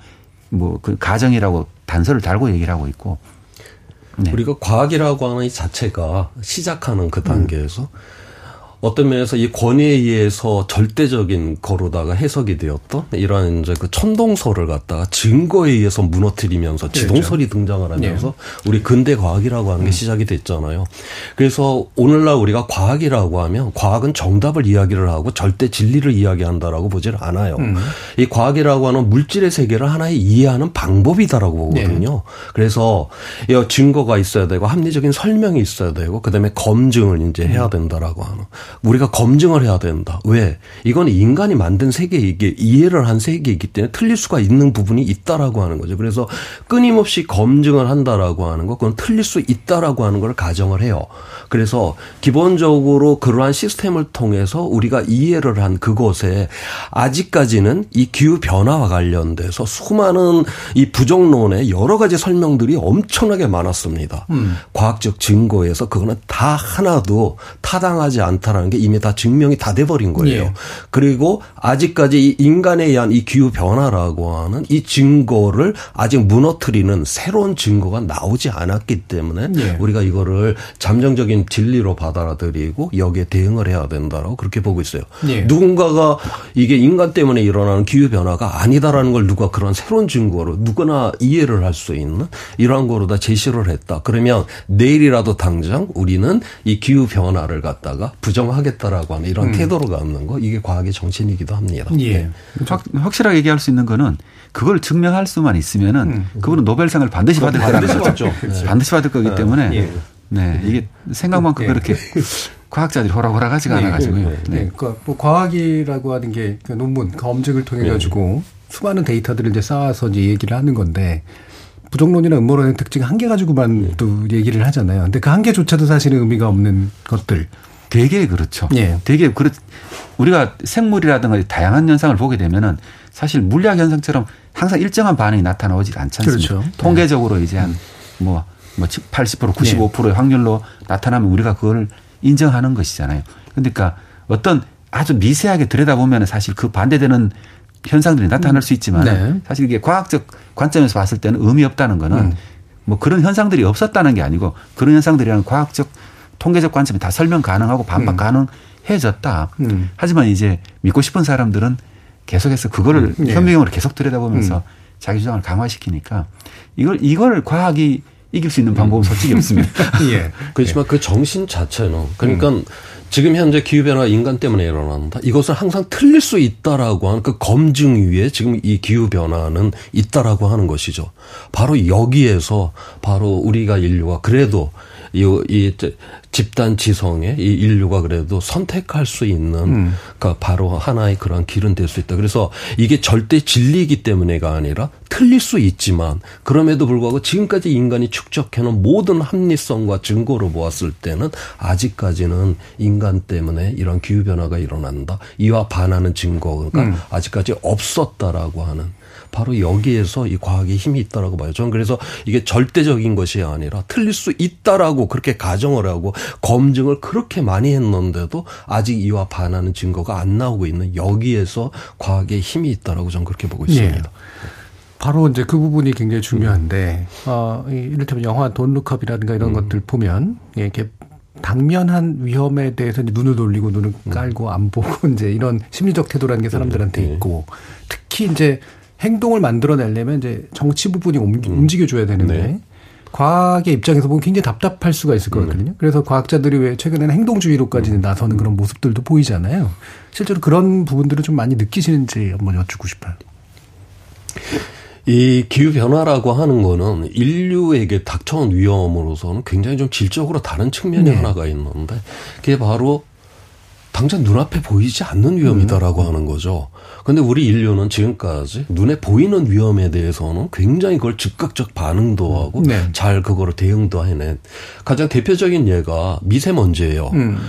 뭐 그 가정이라고 단서를 달고 얘기를 하고 있고 네. 우리가 과학이라고 하는 이 자체가 시작하는 그 단계에서 음. 어떤 면에서 이 권위에 의해서 절대적인 거로다가 해석이 되었던 이러한 이제 그 천동설을 갖다가 증거에 의해서 무너뜨리면서 그렇죠. 지동설이 등장을 하면서 네. 우리 근대 과학이라고 하는 게 음. 시작이 됐잖아요. 그래서 오늘날 우리가 과학이라고 하면 과학은 정답을 이야기를 하고 절대 진리를 이야기한다라고 보질 않아요. 음. 이 과학이라고 하는 물질의 세계를 하나의 이해하는 방법이다라고 보거든요. 네. 그래서 증거가 있어야 되고 합리적인 설명이 있어야 되고 그다음에 검증을 이제 해야 음. 된다라고 하는 우리가 검증을 해야 된다. 왜? 이건 인간이 만든 세계이게 이해를 한 세계이기 때문에 틀릴 수가 있는 부분이 있다라고 하는 거죠. 그래서 끊임없이 검증을 한다라고 하는 거, 그건 틀릴 수 있다라고 하는 걸 가정을 해요. 그래서 기본적으로 그러한 시스템을 통해서 우리가 이해를 한 그것에 아직까지는 이 기후 변화와 관련돼서 수많은 이 부정론의 여러 가지 설명들이 엄청나게 많았습니다. 음. 과학적 증거에서 그거는 다 하나도 타당하지 않다라 있다라는 게 이미 다 증명이 다 돼버린 거예요. 예. 그리고 아직까지 이 인간에 의한 이 기후 변화라고 하는 이 증거를 아직 무너뜨리는 새로운 증거가 나오지 않았기 때문에 예. 우리가 이거를 잠정적인 진리로 받아들이고 여기에 대응을 해야 된다라고 그렇게 보고 있어요. 예. 누군가가 이게 인간 때문에 일어나는 기후 변화가 아니다라는 걸 누가 그런 새로운 증거로 누구나 이해를 할 수 있는 이러한 거로 다 제시를 했다. 그러면 내일이라도 당장 우리는 이 기후 변화를 갖다가 부정 하겠다라고 하는 이런 음. 태도를 갖는 거 이게 과학의 정신이기도 합니다. 예. 네. 확, 확실하게 얘기할 수 있는 거는 그걸 증명할 수만 있으면은 음. 그분은 노벨상을 반드시 받을 거라는 거죠. 그렇죠. 반드시 받을 거기 네. 때문에 예. 네 이게 생각만큼 예. 그렇게 과학자들이 호락호락하지가 네. 않아가지고요. 네. 네. 그러니까 뭐 과학이라고 하는 게 그 논문 검증을 통해 가지고 수많은 데이터들을 이제 쌓아서 이제 얘기를 하는 건데 부정론이나 음모론의 특징 한 개 가지고만 네. 또 얘기를 하잖아요. 근데 그 한 개조차도 사실은 의미가 없는 것들. 되게 그렇죠. 예. 되게 그렇 우리가 생물이라든가 다양한 현상을 보게 되면은 사실 물리학 현상처럼 항상 일정한 반응이 나타나오지 않지 않습니까? 그렇죠. 통계적으로 네. 이제 한 뭐 뭐 80% 95%의 확률로 나타나면 우리가 그걸 인정하는 것이잖아요. 그러니까 어떤 아주 미세하게 들여다보면 사실 그 반대되는 현상들이 나타날 수 있지만 네. 사실 이게 과학적 관점에서 봤을 때는 의미 없다는 거는 음. 뭐 그런 현상들이 없었다는 게 아니고 그런 현상들이라는 과학적 통계적 관점이 다 설명 가능하고 반박 음. 가능해졌다. 음. 하지만 이제 믿고 싶은 사람들은 계속해서 그거를 음. 네. 현미경으로 계속 들여다보면서 음. 자기 주장을 강화시키니까 이걸 이걸 과학이 이길 수 있는 방법은 솔직히 없습니다. 예. 그렇지만 그 정신 자체는 그러니까 음. 지금 현재 기후 변화가 인간 때문에 일어난다. 이것은 항상 틀릴 수 있다라고 하는 그 검증 위에 지금 이 기후 변화는 있다라고 하는 것이죠. 바로 여기에서 바로 우리가 인류가 그래도 이, 이 집단 지성에 이 인류가 그래도 선택할 수 있는 음. 그러니까 바로 하나의 그런 길은 될 수 있다. 그래서 이게 절대 진리이기 때문에가 아니라 틀릴 수 있지만 그럼에도 불구하고 지금까지 인간이 축적해놓은 모든 합리성과 증거로 보았을 때는 아직까지는 인간 때문에 이런 기후 변화가 일어난다. 이와 반하는 증거가 음. 아직까지 없었다라고 하는 바로 여기에서 이 과학의 힘이 있다라고 봐요. 저는 그래서 이게 절대적인 것이 아니라 틀릴 수 있다라고 그렇게 가정을 하고 검증을 그렇게 많이 했는데도 아직 이와 반하는 증거가 안 나오고 있는 여기에서 과학의 힘이 있다라고 저는 그렇게 보고 있습니다. 네. 바로 이제 그 부분이 굉장히 중요한데, 어, 이를테면 영화 돈룩컵이라든가 이런 음. 것들 보면, 예, 이렇게 당면한 위험에 대해서 눈을 돌리고 눈을 음. 깔고 안 보고 이제 이런 심리적 태도라는 게 사람들한테 네. 있고, 특히 이제 행동을 만들어내려면 이제 정치 부분이 음. 움직여줘야 되는데 네. 과학의 입장에서 보면 굉장히 답답할 수가 있을 거거든요. 음. 그래서 과학자들이 왜 최근에는 행동주의로까지 음. 나서는 그런 모습들도 보이잖아요. 실제로 그런 부분들을 좀 많이 느끼시는지 한번 여쭙고 싶어요. 이 기후 변화라고 하는 거는 인류에게 닥쳐온 위험으로서는 굉장히 좀 질적으로 다른 측면이 네. 하나가 있는데 그게 바로 당장 눈앞에 보이지 않는 위험이다라고 음. 하는 거죠. 근데 우리 인류는 지금까지 눈에 보이는 위험에 대해서는 굉장히 그걸 즉각적 반응도 하고 네. 잘 그거를 대응도 해낸 가장 대표적인 예가 미세먼지예요. 음.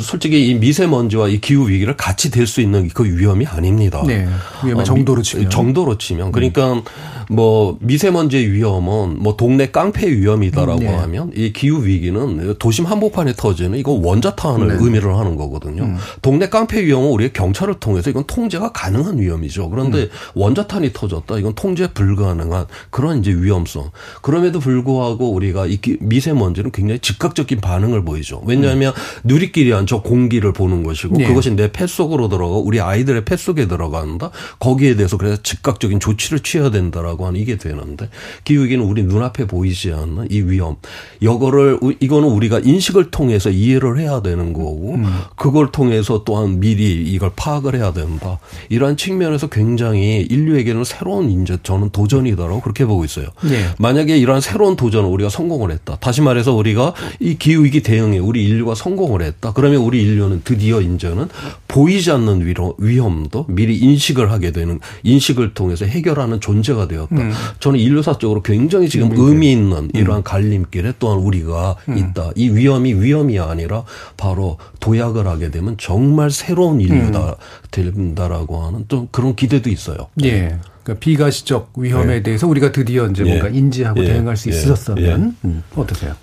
솔직히 이 미세먼지와 이 기후 위기를 같이 될 수 있는 그 위험이 아닙니다. 네. 위험 어, 정도로 치면. 정도로 치면. 그러니까 음. 뭐 미세먼지의 위험은 뭐 동네 깡패 위험이다라고 네. 하면 이 기후 위기는 도심 한복판에 터지는 이거 원자탄을 네. 의미를 하는 거거든요. 음. 동네 깡패 위험은 우리가 경찰을 통해서 이건 통제가 가능한 위험이죠. 그런데 음. 원자탄이 터졌다 이건 통제 불가능한 그런 이제 위험성. 그럼에도 불구하고 우리가 이 미세먼지는 굉장히 즉각적인 반응을 보이죠. 왜냐하면 음. 누리끼리 한 저 공기를 보는 것이고 네. 그것이 내 폐 속으로 들어가 우리 아이들의 폐 속에 들어간다. 거기에 대해서 그래서 즉각적인 조치를 취해야 된다라고 하는 이게 되는데 기후위기는 우리 눈앞에 보이지 않는 이 위험. 이거를 이거는 우리가 인식을 통해서 이해를 해야 되는 거고 음. 그걸 통해서 또한 미리 이걸 파악을 해야 된다. 이러한 측면에서 굉장히 인류에게는 새로운 이제 저는 도전이다라고 그렇게 보고 있어요. 네. 만약에 이러한 새로운 도전을 우리가 성공을 했다. 다시 말해서 우리가 이 기후위기 대응에 우리 인류가 성공을 했다. 그러면 우리 인류는 드디어 이제는 보이지 않는 위험도 미리 인식을 하게 되는 인식을 통해서 해결하는 존재가 되었다. 음. 저는 인류사적으로 굉장히 지금 음. 의미 있는 이러한 음. 갈림길에 또한 우리가 음. 있다. 이 위험이 위험이 아니라 바로 도약을 하게 되면 정말 새로운 인류다 된다라고 하는 또 그런 기대도 있어요. 예. 그러니까 비가시적 위험에 네. 대해서 우리가 드디어 이제 뭔가 예. 인지하고 예. 대응할 수 예. 있었으면 예. 음. 어떠세요?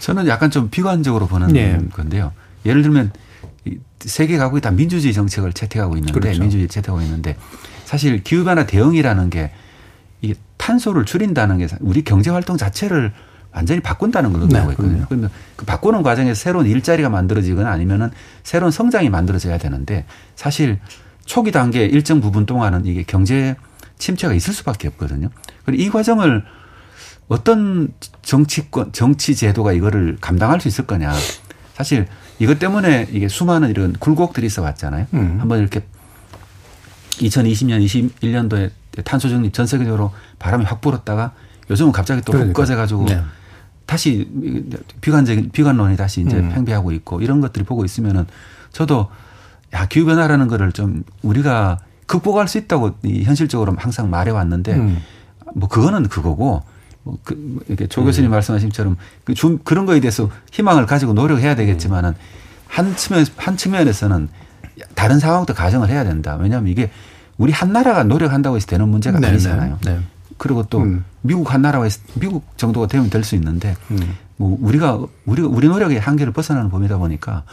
저는 약간 좀 비관적으로 보는 예. 건데요. 예를 들면 세계 각국이 다 민주주의 정책을 채택하고 있는데 그렇죠. 민주주의 채택하고 있는데 사실 기후 변화 대응이라는 게 이게 탄소를 줄인다는 게 우리 경제 활동 자체를 완전히 바꾼다는 걸 의미하고 네, 있거든요. 그런데 그 바꾸는 과정에서 새로운 일자리가 만들어지거나 아니면은 새로운 성장이 만들어져야 되는데 사실 초기 단계 일정 부분 동안은 이게 경제 침체가 있을 수밖에 없거든요. 그리고 이 과정을 어떤 정치권, 정치 제도가 이거를 감당할 수 있을 거냐. 사실 이것 때문에 이게 수많은 이런 굴곡들이 있어 왔잖아요. 음. 한번 이렇게 2020년, 21년도에 탄소 중립 전 세계적으로 바람이 확 불었다가 요즘은 갑자기 또 그러니까. 꺼져 가지고 네. 다시 비관적인 비관론이 다시 이제 음. 팽배하고 있고 이런 것들이 보고 있으면은 저도 야 기후 변화라는 거를 좀 우리가 극복할 수 있다고 이 현실적으로 항상 말해 왔는데 음. 뭐 그거는 그거고 뭐 그, 이렇게 조 교수님 말씀하신 것처럼 그 좀 그런 거에 대해서 희망을 가지고 노력해야 되겠지만은 한 측면 한 측면에서는 다른 상황도 가정을 해야 된다. 왜냐하면 이게 우리 한 나라가 노력한다고 해서 되는 문제가 네, 아니잖아요. 네, 네. 그리고 또 음. 미국 한 해서 미국 정도가 되면 될 수 있는데 음. 뭐 우리가 우리가 우리 노력의 한계를 벗어나는 범위다 보니까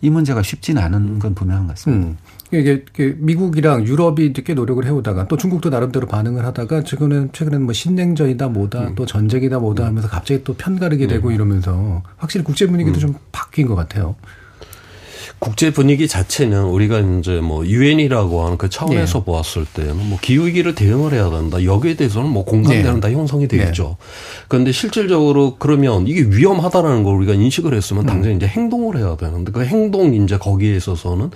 이 문제가 쉽지는 않은 건 분명한 것 같습니다. 음. 이게 이게 미국이랑 유럽이 이렇게 노력을 해오다가 또 중국도 나름대로 반응을 하다가 최근에는 최근에는 뭐 신냉전이다 뭐다 또 전쟁이다 뭐다 하면서 갑자기 또 편가르게 되고 이러면서 확실히 국제 분위기도 좀 바뀐 것 같아요. 국제 분위기 자체는 우리가 이제 뭐 유엔이라고 하는 그 차원에서 예. 보았을 때는 뭐 기후 위기를 대응을 해야 된다. 여기에 대해서는 뭐 공감대는 네. 다 형성이 되겠죠. 그런데 실질적으로 그러면 이게 위험하다라는 걸 우리가 인식을 했으면 당장 이제 행동을 해야 되는데 그 행동 이제 거기에 있어서는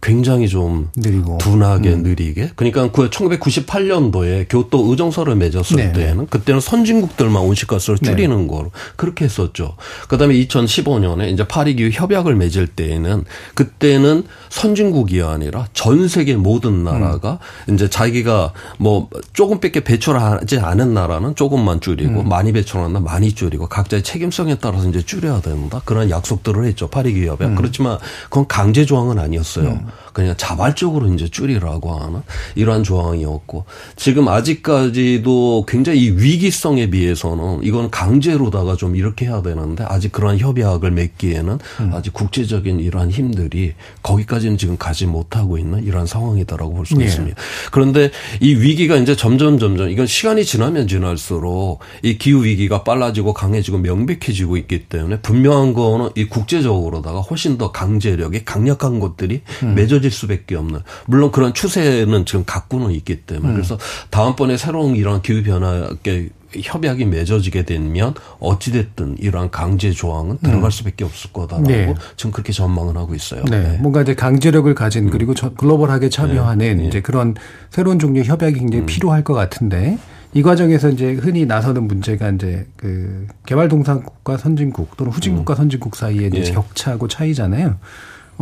굉장히 좀 느리고 둔하게 음. 느리게. 그러니까 그 1998년도에 교토 의정서를 맺었을 네. 때는 그때는 선진국들만 온실가스를 네. 줄이는 거로 그렇게 했었죠. 그다음에 2015년에 이제 파리 기후 협약을 맺을 때에는 그때는 선진국이 아니라 전 세계 모든 나라가 이제 자기가 뭐 조금밖에 배출하지 않은 나라는 조금만 줄이고 음. 많이 배출하는 나라 많이 줄이고 각자의 책임성에 따라서 이제 줄여야 된다. 그런 약속들을 했죠. 파리 협약. 음. 그렇지만 그건 강제 조항은 아니었어요. 그냥 자발적으로 이제 줄이라고 하는 이러한 조항이었고 지금 아직까지도 굉장히 이 위기성에 비해서는 이건 강제로다가 좀 이렇게 해야 되는데 아직 그러한 협약을 맺기에는 아직 국제적인 이러한 힘들이 거기까지 는 지금 가지 못하고 있는 이러한 상황이다라고 볼 수가 예. 있습니다. 그런데 이 위기가 이제 점점 점점 이건 시간이 지나면 지날수록 이 기후 위기가 빨라지고 강해지고 명백해지고 있기 때문에 분명한 거는 이 국제적으로다가 훨씬 더 강제력이 강력한 것들이 음. 맺어질 수밖에 없는 물론 그런 추세는 지금 갖고는 있기 때문에 음. 그래서 다음번에 새로운 이런 기후 변화에 협약이 맺어지게 되면 어찌됐든 이러한 강제 조항은 들어갈 수밖에 없을 거다라고 네. 지금 그렇게 전망을 하고 있어요. 네. 뭔가 이제 강제력을 가진 그리고 저 글로벌하게 참여하는 이제 그런 새로운 종류의 협약이 굉장히 필요할 것 같은데 이 과정에서 이제 흔히 나서는 문제가 이제 그 개발동산국과 선진국 또는 후진국과 선진국 사이에 이제 예. 격차하고 차이잖아요.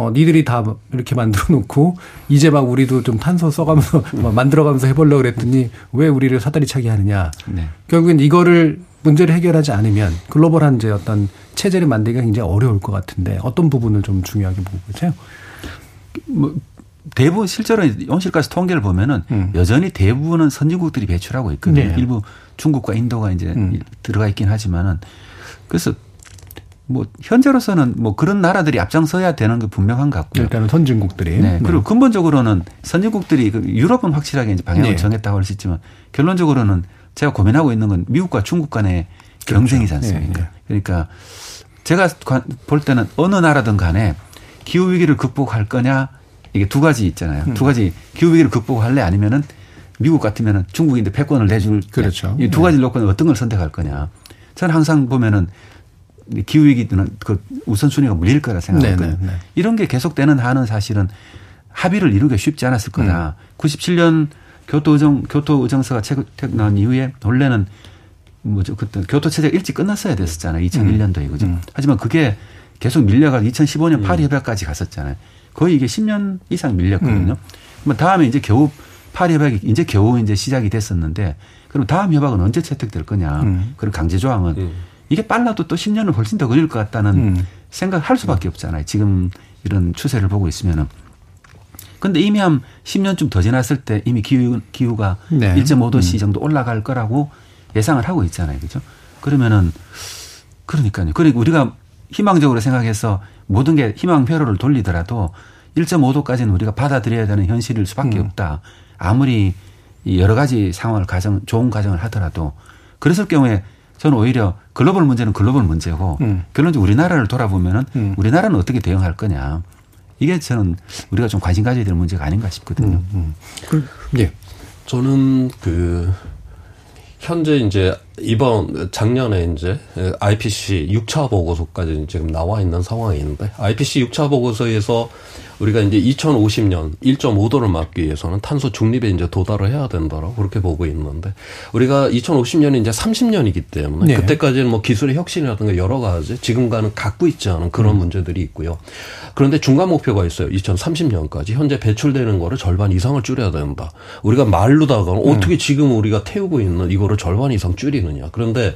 어, 니들이 다 이렇게 만들어 놓고 이제 막 우리도 좀 탄소 써가면서 막 만들어가면서 해보려고 그랬더니 왜 우리를 사다리 차게 하느냐. 네. 결국엔 이거를 문제를 해결하지 않으면 글로벌한 이제 어떤 체제를 만들기가 굉장히 어려울 것 같은데 어떤 부분을 좀 중요하게 보고 계세요? 뭐 대부분 실제로 온실가스 통계를 보면은 여전히 대부분은 선진국들이 배출하고 있거든요. 네. 일부 중국과 인도가 이제 들어가 있긴 하지만은 그래서 뭐 현재로서는 뭐 그런 나라들이 앞장서야 되는 게 분명한 것 같고요. 일단은 선진국들이. 네. 그리고 근본적으로는 선진국들이 그 유럽은 확실하게 이제 방향을 네. 정했다고 할 수 있지만 결론적으로는 제가 고민하고 있는 건 미국과 중국 간의 경쟁이지 않습니까? 네, 그러니까 제가 관- 볼 때는 어느 나라든 간에 기후 위기를 극복할 거냐 이게 두 가지 있잖아요. 음. 두 가지 기후 위기를 극복할래 아니면은 미국 같으면은 중국인데 패권을 내줄 그렇죠. 이두 네. 가지를 놓고 어떤 걸 선택할 거냐. 저는 항상 보면은 이 기후 위기는 그 우선순위가 물릴 거라 생각하거든요. 네, 네, 네. 이런 게 계속되는 한은 사실은 합의를 이루기가 쉽지 않았을 거다. 97년 교토 의정 교토 의정서가 채택 나온 이후에 원래는 뭐죠 그때 교토 체제가 일찍 끝났어야 됐었잖아요. 2001년도에 그죠. 하지만 그게 계속 밀려가 2015년 파리 협약까지 갔었잖아요. 거의 이게 10년 이상 밀렸거든요. 그러면 다음에 이제 겨우 파리 협약이 이제 겨우 이제 시작이 됐었는데 그럼 다음 협약은 언제 채택될 거냐. 음. 그런 강제 조항은 이게 빨라도 또 10년은 훨씬 더 걸릴 것 같다는 음. 생각을 할 수밖에 없잖아요. 지금 이런 추세를 보고 있으면은. 근데 이미 한 10년쯤 더 지났을 때 이미 기후, 기후가 네. 1.5도씨 음. 정도 올라갈 거라고 예상을 하고 있잖아요. 그죠? 그러면은, 그러니까요. 그리고 우리가 희망적으로 생각해서 모든 게 희망 회로를 돌리더라도 1.5도까지는 우리가 받아들여야 되는 현실일 수밖에 음. 없다. 아무리 여러 가지 상황을 가정 좋은 가정을 하더라도 그랬을 경우에 저는 오히려 글로벌 문제는 글로벌 문제고 음. 결론적으로 우리나라를 돌아보면은 음. 우리나라는 어떻게 대응할 거냐. 이게 저는 우리가 좀 관심 가져야 될 문제가 아닌가 싶거든요. 음, 음. 그, 예. 저는 그 현재 이제 이번 작년에 이제 IPC 6차 보고서까지 지금 나와 있는 상황인데 IPC 6차 보고서에서 우리가 이제 2050년 1.5도를 막기 위해서는 탄소 중립에 이제 도달을 해야 된다라고 그렇게 보고 있는데 우리가 2050년이 이제 30년이기 때문에 네. 그때까지는 뭐 기술의 혁신이라든가 여러 가지 지금과는 갖고 있지 않은 그런 음. 문제들이 있고요. 그런데 중간 목표가 있어요. 2030년까지 현재 배출되는 거를 절반 이상을 줄여야 된다. 우리가 말로다가는 음. 어떻게 지금 우리가 태우고 있는 이거를 절반 이상 줄이 느냐. 그런데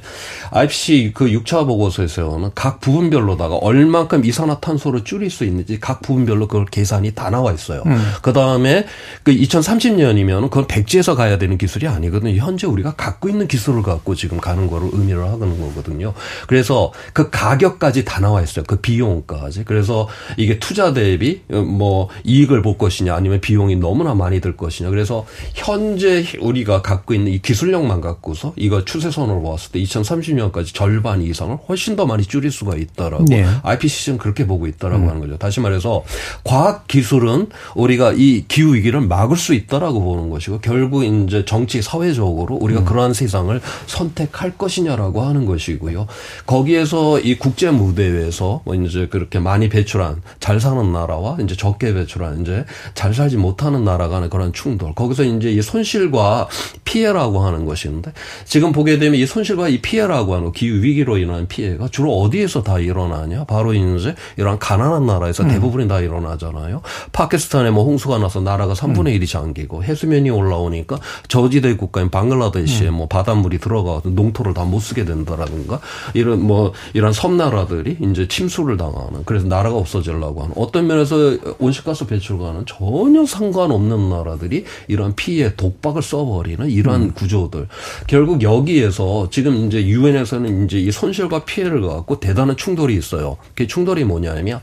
IPC 그 6차 보고서에서는 각 부분별로다가 얼만큼 이산화탄소를 줄일 수 있는지 각 부분별로 그걸 계산이 다 나와 있어요. 음. 그 다음에 그 2030년이면 그건 백지에서 가야 되는 기술이 아니거든요. 현재 우리가 갖고 있는 기술을 갖고 지금 가는 거를 의미를 하는 거거든요. 그래서 그 가격까지 다 나와 있어요. 그 비용까지. 그래서 이게 투자 대비 뭐 이익을 볼 것이냐 아니면 비용이 너무나 많이 들 것이냐. 그래서 현재 우리가 갖고 있는 이 기술력만 갖고서 이거 추세 선으로 봤을 때 2030년까지 절반 이상을 훨씬 더 많이 줄일 수가 있다라고 네. IPCC는 그렇게 보고 있다라고 음. 하는 거죠. 다시 말해서 과학 기술은 우리가 이 기후 위기를 막을 수 있다라고 보는 것이고 결국 이제 정치 사회적으로 우리가 음. 그러한 세상을 선택할 것이냐라고 하는 것이고요. 거기에서 이 국제 무대에서 뭐 이제 그렇게 많이 배출한 잘 사는 나라와 이제 적게 배출한 이제 잘 살지 못하는 나라 간의 그런 충돌. 거기서 이제 이 손실과 피해라고 하는 것인데 지금 보게 되면 이 손실과 이 피해라고 하는 기후 위기로 인한 피해가 주로 어디에서 다 일어나냐? 바로 이제 이런 가난한 나라에서 음. 대부분이 다 일어나잖아요. 파키스탄에 뭐 홍수가 나서 나라가 3분의 1이 음. 잠기고 해수면이 올라오니까 저지대 국가인 방글라데시에 음. 뭐 바닷물이 들어가서 농토를 다 못 쓰게 된다라든가 이런 뭐 이런 섬나라들이 이제 침수를 당하는 그래서 나라가 없어지려고 하는 어떤 면에서 온실가스 배출과는 전혀 상관없는 나라들이 이런 피해 독박을 써버리는 이러한 음. 구조들 결국 여기에서 지금 이제 유엔에서는 이제 이 손실과 피해를 갖고 대단한 충돌이 있어요. 그 충돌이 뭐냐면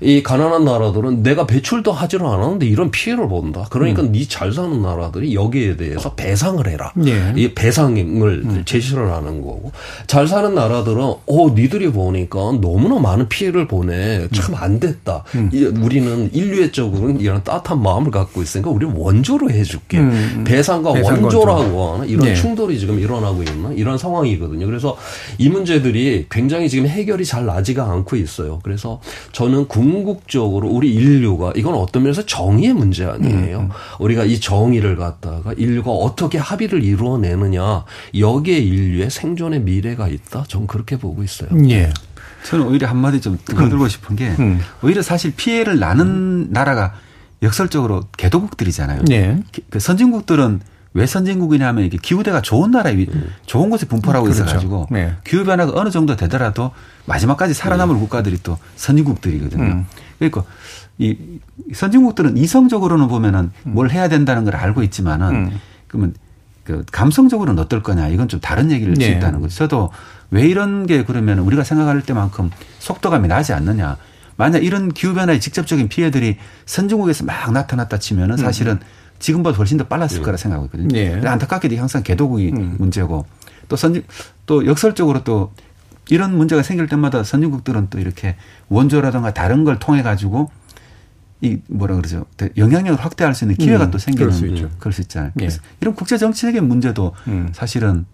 이 가난한 나라들은 내가 배출도 하지를 않았는데 이런 피해를 본다. 그러니까 음. 니잘 사는 나라들이 여기에 대해서 배상을 해라. 예. 이 배상을 음. 제시를 하는 거고 잘 사는 나라들은 어 니들이 보니까 너무나 많은 피해를 보내 참 안 됐다. 음. 우리는 인류애적으로는 이런 따뜻한 마음을 갖고 있으니까 우리 원조로 해줄게. 음. 배상과 원조라고 하는 이런 네. 충돌이 지금 일어나고 있는 이런 상황이거든요. 그래서 이 문제들이 굉장히 지금 해결이 잘 나지가 않고 있어요. 그래서 저는 궁극적으로 우리 인류가 이건 어떤 면에서 정의의 문제 아니에요. 음. 우리가 이 정의를 갖다가 인류가 어떻게 합의를 이루어내느냐 여기에 인류의 생존의 미래가 있다. 저는 그렇게 보고 있어요. 예. 저는 오히려 한마디 좀 음. 싶은 게 음. 오히려 사실 피해를 나는 음. 나라가 역설적으로 개도국들이잖아요. 네. 그 선진국들은 왜 선진국이냐면 이게 기후대가 좋은 나라에 음. 좋은 곳에 분포하고 그렇죠. 있어가지고 네. 기후 변화가 어느 정도 되더라도 마지막까지 살아남을 음. 국가들이 또 선진국들이거든요. 음. 그러니까 이 선진국들은 이성적으로는 보면은 뭘 해야 된다는 걸 알고 있지만은 그러면 그 감성적으로는 어떨 거냐 이건 좀 다른 얘기를 네. 수 있다는 거죠. 저도 왜 이런 게 그러면 우리가 생각할 때만큼 속도감이 나지 않느냐. 만약 이런 기후 변화의 직접적인 피해들이 선진국에서 막 나타났다 치면은 사실은 음. 지금보다 훨씬 더 빨랐을 네. 거라 생각하고 있거든요. 네. 안타깝게도 항상 개도국이 음. 문제고 또 선진, 또 역설적으로 또 이런 문제가 생길 때마다 선진국들은 또 이렇게 원조라든가 다른 걸 통해 가지고 이 뭐라 그러죠 영향력을 확대할 수 있는 기회가 음. 또 생기는 그럴 수, 있죠. 그럴 수 있잖아요. 네. 그래서 이런 국제 정치적인 문제도 음. 사실은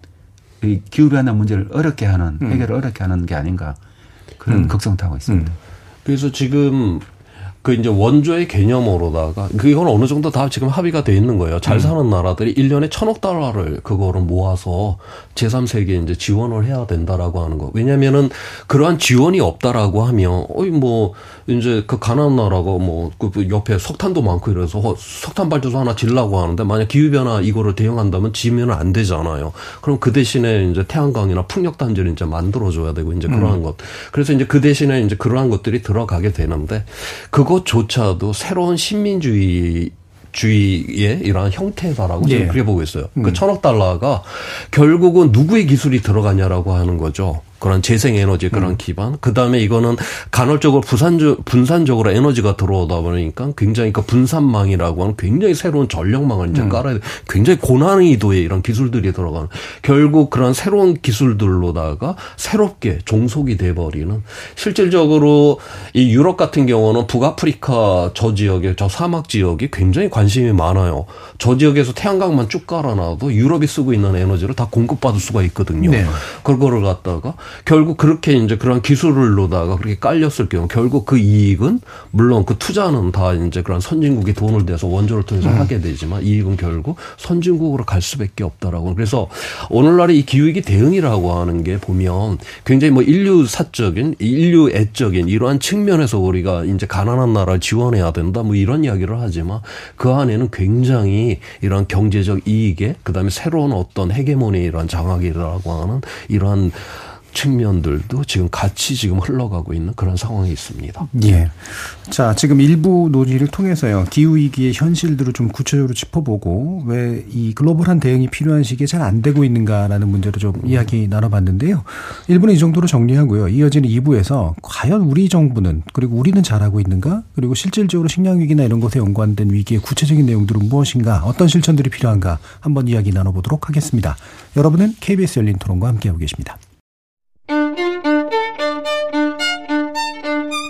이 기후 변화 문제를 어렵게 하는 음. 해결을 어렵게 하는 게 아닌가 그런 음. 걱정도 하고 있습니다. 음. 그래서 지금 그 이제 원조의 개념으로다가 그건 어느 정도 다 지금 합의가 돼 있는 거예요. 잘 음. 사는 음. 나라들이 1년에 천억 달러를 그거를 모아서 제3세계에 이제 지원을 해야 된다라고 하는 거. 왜냐면은 그러한 지원이 없다라고 하면 어이 뭐 이제 그 가난한 나라가 뭐그 그 옆에 석탄도 많고 이래서 석탄 발전소 하나 질라고 하는데 만약 기후 변화 이거를 대응한다면 지면 안 되잖아요. 그럼 그 대신에 이제 태양광이나 풍력 단지를 이제 만들어 줘야 되고 이제 그러한 음. 것. 그래서 이제 그 대신에 이제 그러한 것들이 들어가게 되는데 그 그것조차도 새로운 신민주의 주의의 이러한 형태다라고 예. 저는 그렇게 보고 있어요. 그 음. 그 천억 달러가 결국은 누구의 기술이 들어가냐라고 하는 거죠. 그런 재생에너지 그런 음. 기반. 그 다음에 이거는 간헐적으로 부산적, 분산적으로 에너지가 들어오다 보니까 굉장히 그 분산망이라고 하는 굉장히 새로운 전력망을 이제 음. 깔아야 돼. 굉장히 고난이도의 이런 기술들이 들어가는. 결국 그런 새로운 기술들로다가 새롭게 종속이 돼버리는 실질적으로 이 유럽 같은 경우는 북아프리카 저 지역에 저 사막 지역이 굉장히 관심이 많아요. 저 지역에서 태양광만 쭉 깔아놔도 유럽이 쓰고 있는 에너지를 다 공급받을 수가 있거든요. 네. 그거를 갖다가 결국 그렇게 이제 그런 기술을 놓다가 그렇게 깔렸을 경우 결국 그 이익은 물론 그 투자는 다 이제 그런 선진국이 돈을 대서 원조를 통해서 음. 하게 되지만 이익은 결국 선진국으로 갈 수밖에 없다라고. 그래서 오늘날의 이 기후위기 대응이라고 하는 게 보면 굉장히 뭐 인류사적인 인류애적인 이러한 측면에서 우리가 이제 가난한 나라를 지원해야 된다 뭐 이런 이야기를 하지만 그 안에는 굉장히 이런 경제적 이익에 그다음에 새로운 어떤 헤게모니 이런 장악이라고 하는 이러한 측면들도 지금 같이 지금 흘러가고 있는 그런 상황이 있습니다. 예. 자, 지금 일부 논의를 통해서요. 기후 위기의 현실들을 좀 구체적으로 짚어보고 왜 이 글로벌한 대응이 필요한 시기에 잘 안 되고 있는가라는 문제를 좀 음. 이야기 나눠봤는데요. 1부는 이 정도로 정리하고요. 이어지는 2부에서 과연 우리 정부는 그리고 우리는 잘하고 있는가 그리고 실질적으로 식량 위기나 이런 것에 연관된 위기의 구체적인 내용들은 무엇인가 어떤 실천들이 필요한가 한번 이야기 나눠보도록 하겠습니다. 여러분은 KBS 열린 토론과 함께하고 계십니다.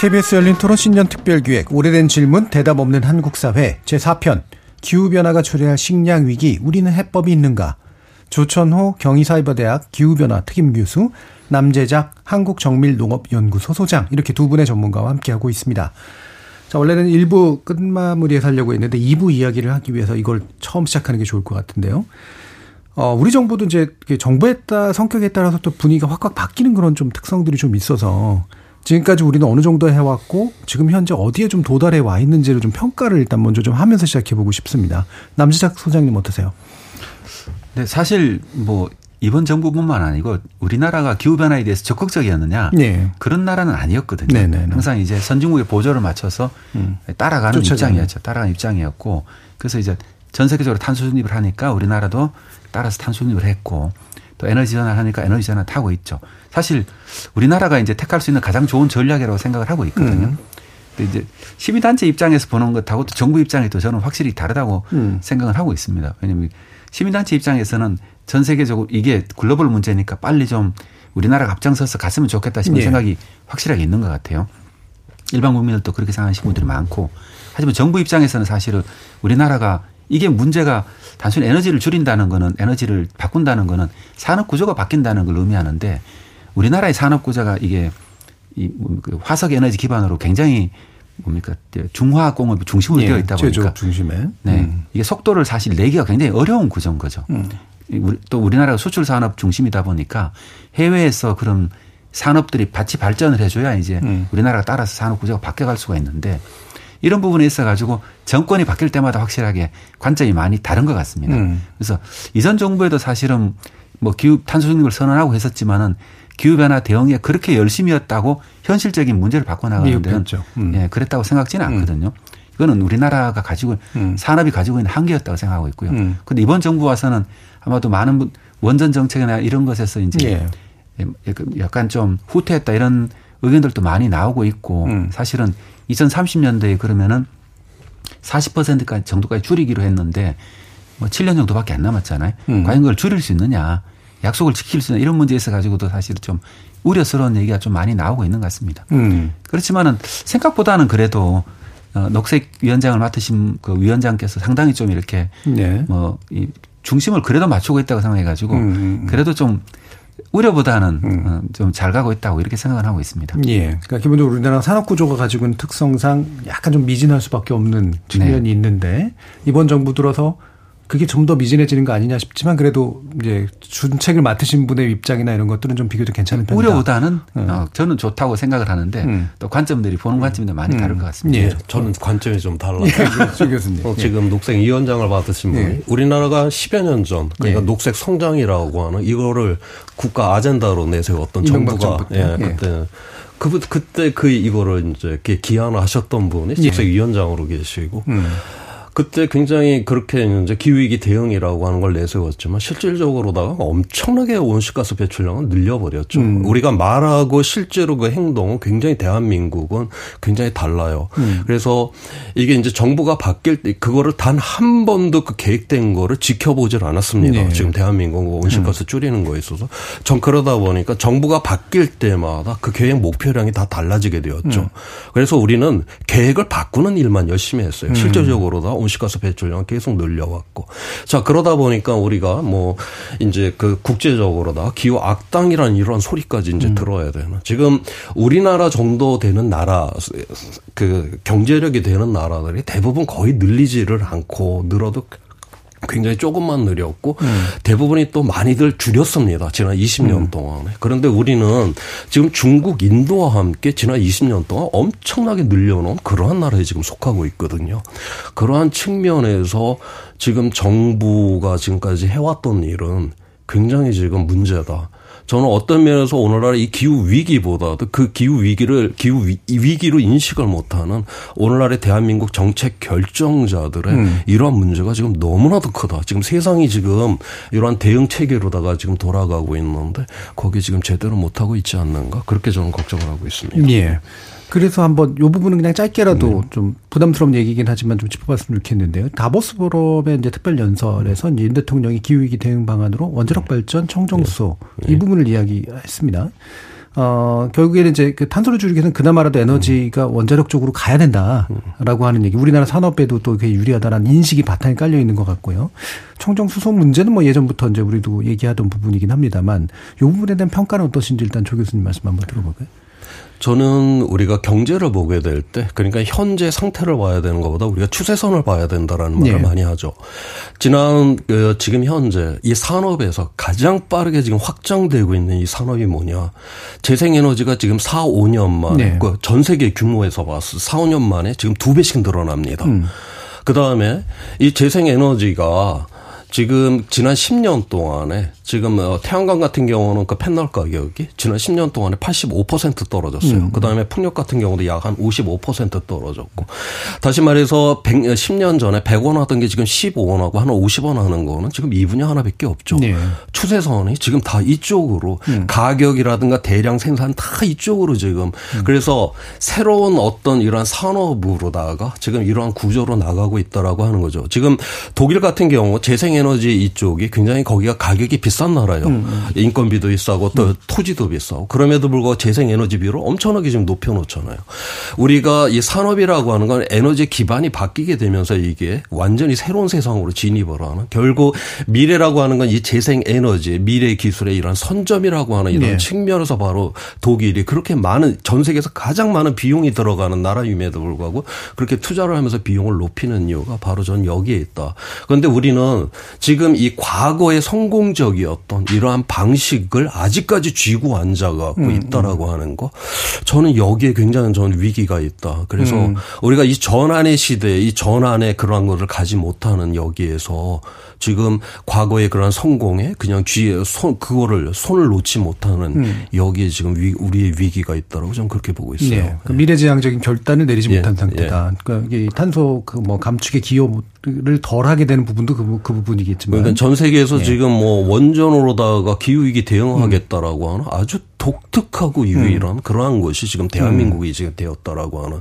KBS 열린 토론 신년 특별기획. 오래된 질문 대답 없는 한국 사회. 제4편. 기후 변화가 초래할 식량 위기. 우리는 해법이 있는가? 조천호 경희사이버대학 기후변화 특임 교수 남재작 한국정밀농업연구소 소장. 이렇게 두 분의 전문가와 함께하고 있습니다. 자, 원래는 1부 끝마무리에 살려고 했는데 2부 이야기를 하기 위해서 이걸 처음 시작하는 게 좋을 것 같은데요. 어, 우리 정부도 이제 정부에 따라 성격에 따라서 또 분위기가 확확 바뀌는 그런 좀 특성들이 좀 있어서 지금까지 우리는 어느 정도 해왔고 지금 현재 어디에 좀 도달해 와 있는지를 좀 평가를 일단 먼저 좀 하면서 시작해 보고 싶습니다. 남지작 소장님 어떠세요? 네, 사실 뭐 이번 정부뿐만 아니고 우리나라가 기후 변화에 대해서 적극적이었느냐 네. 그런 나라는 아니었거든요. 네네네. 네, 네. 항상 이제 선진국의 보조를 맞춰서 음. 따라가는 쫓아가는. 입장이었죠. 따라가는 입장이었고 그래서 이제 전 세계적으로 탄소 중립을 하니까 우리나라도 따라서 탄소 중립을 했고 또 에너지 전환을 하니까 에너지 전환 타고 있죠. 사실 우리나라가 이제 택할 수 있는 가장 좋은 전략이라고 생각을 하고 있거든요. 음. 근데 이제 시민단체 입장에서 보는 것하고 또 정부 입장에도 저는 확실히 다르다고 음. 생각을 하고 있습니다. 왜냐하면 시민단체 입장에서는 전 세계적으로 이게 글로벌 문제니까 빨리 좀 우리나라가 앞장서서 갔으면 좋겠다 싶은 네. 생각이 확실하게 있는 것 같아요. 일반 국민들도 그렇게 생각하시는 분들이 많고 하지만 정부 입장에서는 사실은 우리나라가 이게 문제가 단순히 에너지를 줄인다는 거는 에너지를 바꾼다는 거는 산업 구조가 바뀐다는 걸 의미하는데 우리나라의 산업 구조가 이게 이뭐그 화석 에너지 기반으로 굉장히 뭡니까 중화학 공업이 중심으로 예, 되어 있다 보니까 중심에 네 음. 이게 속도를 사실 내기가 굉장히 어려운 구조인 거죠. 음. 또 우리나라가 수출 산업 중심이다 보니까 해외에서 그런 산업들이 같이 발전을 해줘야 이제 음. 우리나라가 따라서 산업 구조가 바뀌어갈 수가 있는데 이런 부분에 있어 가지고 정권이 바뀔 때마다 확실하게 관점이 많이 다른 것 같습니다. 음. 그래서 이전 정부에도 사실은 뭐 기후 탄소 중립을 선언하고 했었지만은 기후 변화 대응에 그렇게 열심이었다고 현실적인 문제를 바꿔나가는 데는 음. 예, 그랬다고 생각지는 음. 않거든요. 이거는 우리나라가 가지고 음. 산업이 가지고 있는 한계였다고 생각하고 있고요. 음. 근데 이번 정부 와서는 아마도 많은 원전 정책이나 이런 것에서 이제 예. 예그 약간 좀 후퇴했다 이런 의견들도 많이 나오고 있고 음. 사실은 2030년대에 그러면은 40%까지 정도까지 줄이기로 했는데 뭐 7년 정도밖에 안 남았잖아요. 음. 과연 그걸 줄일 수 있느냐, 약속을 지킬 수 있는 이런 문제에 있어 가지고도 사실 좀 우려스러운 얘기가 좀 많이 나오고 있는 것 같습니다. 음. 그렇지만은 생각보다는 그래도 어, 녹색 위원장을 맡으신 그 위원장께서 상당히 좀 이렇게 네. 뭐이 중심을 그래도 맞추고 있다고 생각해 가지고 음, 음, 음. 그래도 좀 우려보다는 음. 좀잘 가고 있다고 이렇게 생각을 하고 있습니다. 예. 그러니까 기본적으로 우리나라 산업 구조가 가지고 있는 특성상 약간 좀 미진할 수밖에 없는 측면이 네. 있는데 이번 정부 들어서 그게 좀 더 미진해지는 거 아니냐 싶지만 그래도 이제 준책을 맡으신 분의 입장이나 이런 것들은 좀 비교적 괜찮은 편이다. 우려보다는 음. 어, 저는 좋다고 생각을 하는데 음. 또 관점들이 보는 관점이 많이 음. 다른 것 같습니다. 예. 저는 관점이 좀 달라요. 예. 교수님. 어, 지금 예. 녹색 위원장을 받으신 분이 예. 우리나라가 10여 년 전 그러니까 예. 녹색 성장이라고 하는 이거를 국가 아젠다로 내세웠던 정부가 예, 그때 그 그때 그 이거를 이제 이렇게 기한하셨던 분이 녹색 위원장으로 계시고 음. 그때 굉장히 그렇게 이제 기후위기 대응이라고 하는 걸 내세웠지만 실질적으로다가 엄청나게 온실가스 배출량을 늘려버렸죠. 음. 우리가 말하고 실제로 그 행동은 굉장히 대한민국은 굉장히 달라요. 음. 그래서 이게 이제 정부가 바뀔 때 그거를 단 한 번도 그 계획된 거를 지켜보질 않았습니다. 네. 지금 대한민국 온실가스 음. 줄이는 거에 있어서 전 그러다 보니까 정부가 바뀔 때마다 그 계획 목표량이 다 달라지게 되었죠. 음. 그래서 우리는 계획을 바꾸는 일만 열심히 했어요. 음. 실질적으로 다 온실가스 배출량 계속 늘려왔고. 자, 그러다 보니까 우리가 뭐 이제 그 국제적으로 다 기후 악당이라는 이런 소리까지 이제 음. 들어야 되는. 지금 우리나라 정도 되는 나라 그 경제력이 되는 나라들이 대부분 거의 늘리지를 않고 늘어도 굉장히 조금만 늘렸고 음. 대부분이 또 많이들 줄였습니다. 지난 20년 음. 동안에. 그런데 우리는 지금 중국, 인도와 함께 지난 20년 동안 엄청나게 늘려놓은 그러한 나라에 지금 속하고 있거든요. 그러한 측면에서 지금 정부가 지금까지 해왔던 일은 굉장히 지금 문제다. 저는 어떤 면에서 오늘날 이 기후 위기보다도 그 기후 위기를 기후 위, 기로 인식을 못하는 오늘날의 대한민국 정책 결정자들의 음. 이러한 문제가 지금 너무나도 크다. 지금 세상이 지금 이러한 대응 체계로다가 지금 돌아가고 있는데 거기 지금 제대로 못하고 있지 않는가 그렇게 저는 걱정을 하고 있습니다. 예. 그래서 한번 요 부분은 그냥 짧게라도 네. 좀 부담스러운 얘기긴 하지만 좀 짚어봤으면 좋겠는데요. 다보스 포럼의 이제 특별 연설에서 이제 윤 대통령이 기후위기 대응 방안으로 원자력 발전, 청정수소 네. 이 부분을 이야기했습니다. 어, 결국에는 이제 그 탄소를 줄이기 위해서는 그나마라도 에너지가 원자력 쪽으로 가야 된다라고 하는 얘기. 우리나라 산업에도 또 그게 유리하다라는 인식이 바탕에 깔려 있는 것 같고요. 청정수소 문제는 뭐 예전부터 이제 우리도 얘기하던 부분이긴 합니다만 이 부분에 대한 평가는 어떠신지 일단 조 교수님 말씀 한번 들어볼까요? 저는 우리가 경제를 보게 될 때 그러니까 현재 상태를 봐야 되는 것보다 우리가 추세선을 봐야 된다라는 말을 네. 많이 하죠. 지난 그 지금 현재 이 산업에서 가장 빠르게 지금 확장되고 있는 이 산업이 뭐냐? 재생에너지가 지금 4, 5년 만에 네. 그전 세계 규모에서 봤을 4, 5년 만에 지금 두 배씩 늘어납니다. 음. 그 다음에 이 재생에너지가 지금 지난 10년 동안에 지금 어, 태양광 같은 경우는 그 패널 가격이 지난 10년 동안에 85% 떨어졌어요. 음. 그다음에 풍력 같은 경우도 약 한 55% 떨어졌고. 다시 말해서 100, 10년 전에 100원 하던 게 지금 15원하고 한 50원 하는 거는 지금 2분의 하나밖에 없죠. 네. 추세선이 지금 다 이쪽으로 음. 가격이라든가 대량 생산 다 이쪽으로 지금 음. 그래서 새로운 어떤 이러한 산업으로다가 지금 이러한 구조로 나가고 있다라고 하는 거죠. 지금 독일 같은 경우 재생 에너지 이쪽이 굉장히 거기가 가격이 비싼 나라예요. 음. 음. 인건비도 비싸고 또 음. 토지도 비싸고 그럼에도 불구하고 재생 에너지비를 엄청나게 지금 높여 놓잖아요. 우리가 이 산업이라고 하는 건 에너지 기반이 바뀌게 되면서 이게 완전히 새로운 세상으로 진입을 하는 결국 미래라고 하는 건 이 재생 에너지 미래 기술의 이런 선점이라고 하는 이런 네. 측면에서 바로 독일이 그렇게 많은 전 세계에서 가장 많은 비용이 들어가는 나라임에도 불구하고 그렇게 투자를 하면서 비용을 높이는 이유가 바로 전 여기에 있다. 그런데 우리는 지금 이 과거의 성공적이 었던 이러한 방식을 아직까지 쥐고 앉아가고 음, 있다라고 음. 하는 거 저는 여기에 굉장히 저는 위기가 있다. 그래서 음. 우리가 이 전환의 시대, 이 전환의 그러한 것을 가지 못하는 여기에서 지금 과거의 그런 성공에 그냥 쥐에 손 그거를 손을 놓지 못하는 음. 여기에 지금 위, 우리의 위기가 있다라고 저는 그렇게 보고 있어요. 네. 그 미래지향적인 결단을 내리지 예. 못한 상태다. 예. 그러니까 이게 탄소 그 뭐 감축의 기여 를 덜 하게 되는 부분도 그, 그 부분이겠지만. 그러니까 전 세계에서 예. 지금 뭐 원전으로다가 기후 위기 대응하겠다라고 하는 아주 독특하고 유일한 음. 그러한 것이 지금 대한민국이 음. 지금 되었다라고 하는.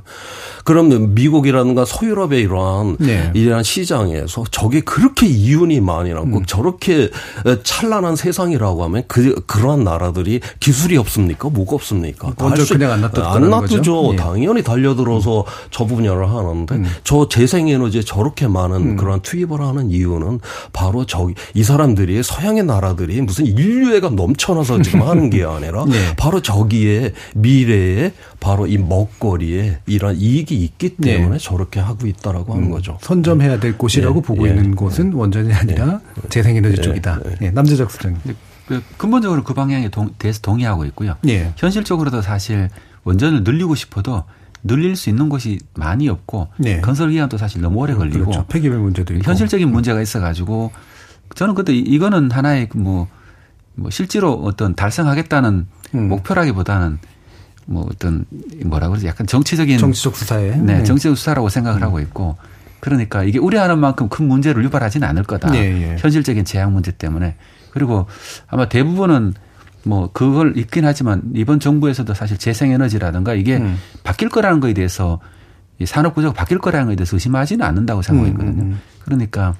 그러면 미국이라든가 서유럽의 이러한 네. 이러한 시장에서 저게 그렇게 이윤이 많이 나고 음. 저렇게 찬란한 세상이라고 하면 그 그러한 나라들이 기술이 없습니까? 뭐가 없습니까? 먼저 그냥 안 놔두죠. 안 놔두죠. 예. 당연히 달려들어서 저 분야를 하는데 음. 저 재생에너지에 저렇게 많은 음. 그러한 투입을 하는 이유는 바로 저기 이 사람들이 서양의 나라들이 무슨 인류애가 넘쳐나서 지금 하는 게 아니라 네. 바로 저기에 미래에 바로 이 먹거리에 이런 이익이 있기 네. 때문에 네. 저렇게 하고 있다라고 하는 음, 거죠. 선점해야 될 곳이라고 네. 보고 네. 있는 곳은 원전이 아니라 재생에너지 쪽이다. 네. 남재적 수장님. 그 근본적으로 그 방향에 동, 대해서 동의하고 있고요. 현실적으로도 사실 원전을 늘리고 싶어도 늘릴 수 있는 곳이 많이 없고 네. 건설 기간도 사실 너무 오래 걸리고 그렇죠. 폐기물 문제도 있고. 현실적인 문제가 있어 가지고 저는 그때 이거는 하나의 뭐, 뭐 실제로 어떤 달성하겠다는 음. 목표라기보다는 뭐 어떤 뭐라 그러지 약간 정치적인 정치적 수사에 네, 네. 정치적 수사라고 생각을 음. 하고 있고 그러니까 이게 우려하는 만큼 큰 문제를 유발하지는 않을 거다. 네, 예. 현실적인 재앙 문제 때문에 그리고 아마 대부분은 뭐 그걸 있긴 하지만 이번 정부에서도 사실 재생 에너지라든가 이게 음. 바뀔 거라는 거에 대해서 이 산업 구조가 바뀔 거라는 거에 대해서 의심하지는 않는다고 생각했거든요. 음, 음, 음. 그러니까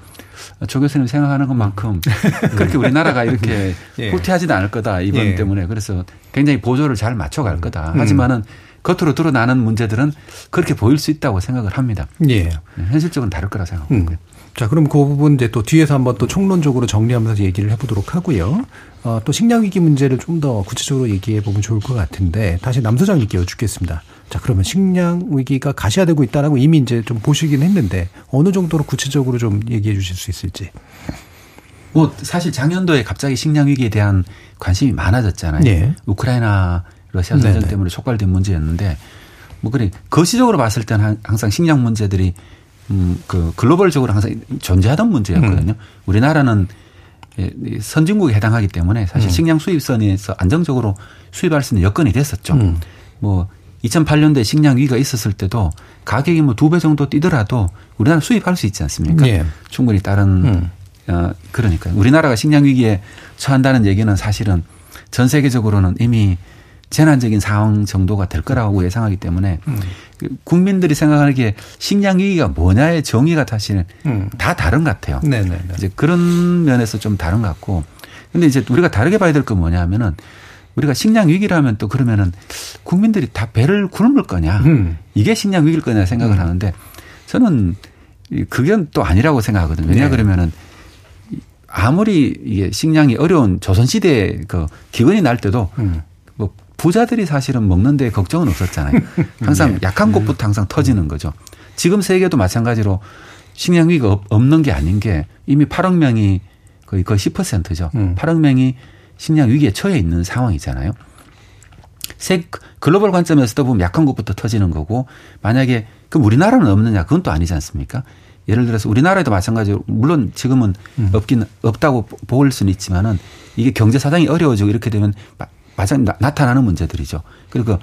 조 교수님 생각하는 것만큼 그렇게 우리나라가 이렇게 예. 후퇴하지는 않을 거다 이번 예. 때문에 그래서 굉장히 보조를 잘 맞춰갈 거다. 음. 하지만은 겉으로 드러나는 문제들은 그렇게 보일 수 있다고 생각을 합니다. 예. 네, 현실적으로 다를 거라 생각합니다. 음. 자, 그럼 그 부분 이제 또 뒤에서 한번 또 총론적으로 정리하면서 얘기를 해보도록 하고요. 어, 또 식량 위기 문제를 좀 더 구체적으로 얘기해 보면 좋을 것 같은데 다시 남 소장님께 여쭙겠습니다. 자, 그러면 식량 위기가 가시화되고 있다라고 이미 이제 좀 보시긴 했는데 어느 정도로 구체적으로 좀 얘기해 주실 수 있을지. 뭐 사실 작년도에 갑자기 식량 위기에 대한 관심이 많아졌잖아요. 네. 우크라이나 러시아 전쟁 때문에 촉발된 문제였는데 뭐 그래 거시적으로 봤을 때는 항상 식량 문제들이 음, 그 글로벌적으로 항상 존재하던 문제였거든요. 음. 우리나라는 예, 선진국에 해당하기 때문에 사실 음. 식량 수입선에서 안정적으로 수입할 수 있는 여건이 됐었죠. 음. 뭐 2008년도에 식량 위기가 있었을 때도 가격이 뭐 두 배 정도 뛰더라도 우리나라 수입할 수 있지 않습니까? 예. 충분히 다른 음. 어 그러니까 우리나라가 식량 위기에 처한다는 얘기는 사실은 전 세계적으로는 이미 재난적인 상황 정도가 될 거라고 예상하기 때문에 음. 국민들이 생각하기에 식량 위기가 뭐냐의 정의가 사실 음. 다 다른 것 같아요. 네네네. 이제 그런 면에서 좀 다른 것 같고 근데 이제 우리가 다르게 봐야 될 건 뭐냐 하면은 우리가 식량 위기라면 또 그러면은 국민들이 다 배를 굶을 거냐 음. 이게 식량 위기일 거냐 생각을 음. 하는데 저는 그게 또 아니라고 생각하거든요. 왜냐 네. 그러면은 아무리 이게 식량이 어려운 조선 시대에 그 기근이 날 때도 음. 부자들이 사실은 먹는데 걱정은 없었잖아요. 항상 네. 약한 곳부터 항상 터지는 거죠. 지금 세계도 마찬가지로 식량 위기가 없는 게 아닌 게 이미 8억 명이 거의 거의 10%죠. 음. 8억 명이 식량 위기에 처해 있는 상황이잖아요. 세 글로벌 관점에서도 보면 약한 곳부터 터지는 거고 만약에 그럼 우리나라는 없느냐 그건 또 아니지 않습니까? 예를 들어서 우리나라에도 마찬가지로 물론 지금은 음. 없긴 없다고 보일 수는 있지만은 이게 경제 사정이 어려워지고 이렇게 되면 마찬 나타나는 문제들이죠. 그리고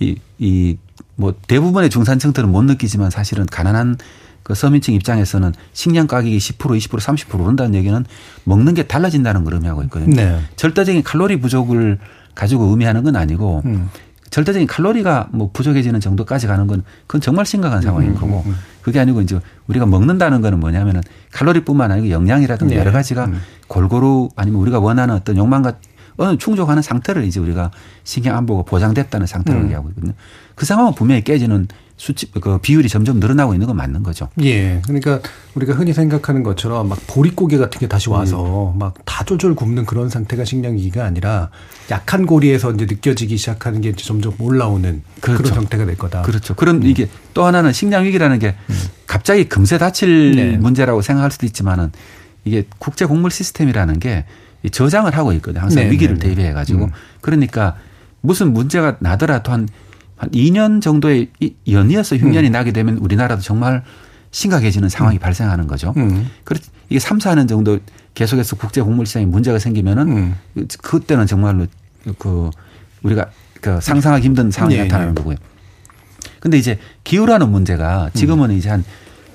이, 이, 뭐 대부분의 중산층들은 못 느끼지만 사실은 가난한 그 서민층 입장에서는 식량 가격이 10% 20% 30% 오른다는 얘기는 먹는 게 달라진다는 걸 의미하고 있거든요. 네. 절대적인 칼로리 부족을 가지고 의미하는 건 아니고 음. 절대적인 칼로리가 뭐 부족해지는 정도까지 가는 건 그건 정말 심각한 상황인 음, 거고 음, 음. 그게 아니고 이제 우리가 먹는다는 거는 뭐냐면은 칼로리뿐만 아니고 영양이라든가 네. 여러 가지가 음. 골고루 아니면 우리가 원하는 어떤 욕망과 어느 충족하는 상태를 이제 우리가 신경 안보가 보장됐다는 상태를 음. 얘기하고 있거든요. 그 상황은 분명히 깨지는 수치 그 비율이 점점 늘어나고 있는 건 맞는 거죠. 예. 그러니까 우리가 흔히 생각하는 것처럼 막 보릿고개 같은 게 다시 와서 음. 막다 쫄쫄 굽는 그런 상태가 식량 위기가 아니라 약한 고리에서 이제 느껴지기 시작하는 게 점점 올라오는 그렇죠. 그런 형태가 될 거다. 그렇죠. 그런 음. 이게 또 하나는 식량 위기라는 게 음. 갑자기 금세 닫힐 네. 문제라고 생각할 수도 있지만은 이게 국제 곡물 시스템이라는 게 저장을 하고 있거든요. 항상 네, 위기를 네, 네. 대비해 가지고. 음. 그러니까 무슨 문제가 나더라도 한, 한 2년 정도의 연이어서 흉년이 음. 나게 되면 우리나라도 정말 심각해지는 상황이 음. 발생하는 거죠. 음. 그렇 이게 3, 4년 정도 계속해서 국제 곡물 시장에 문제가 생기면은 음. 그때는 정말로 그 우리가 그 상상하기 힘든 상황이 네, 나타나는 네. 거고요. 근데 이제 기후라는 문제가 지금은 음. 이제 한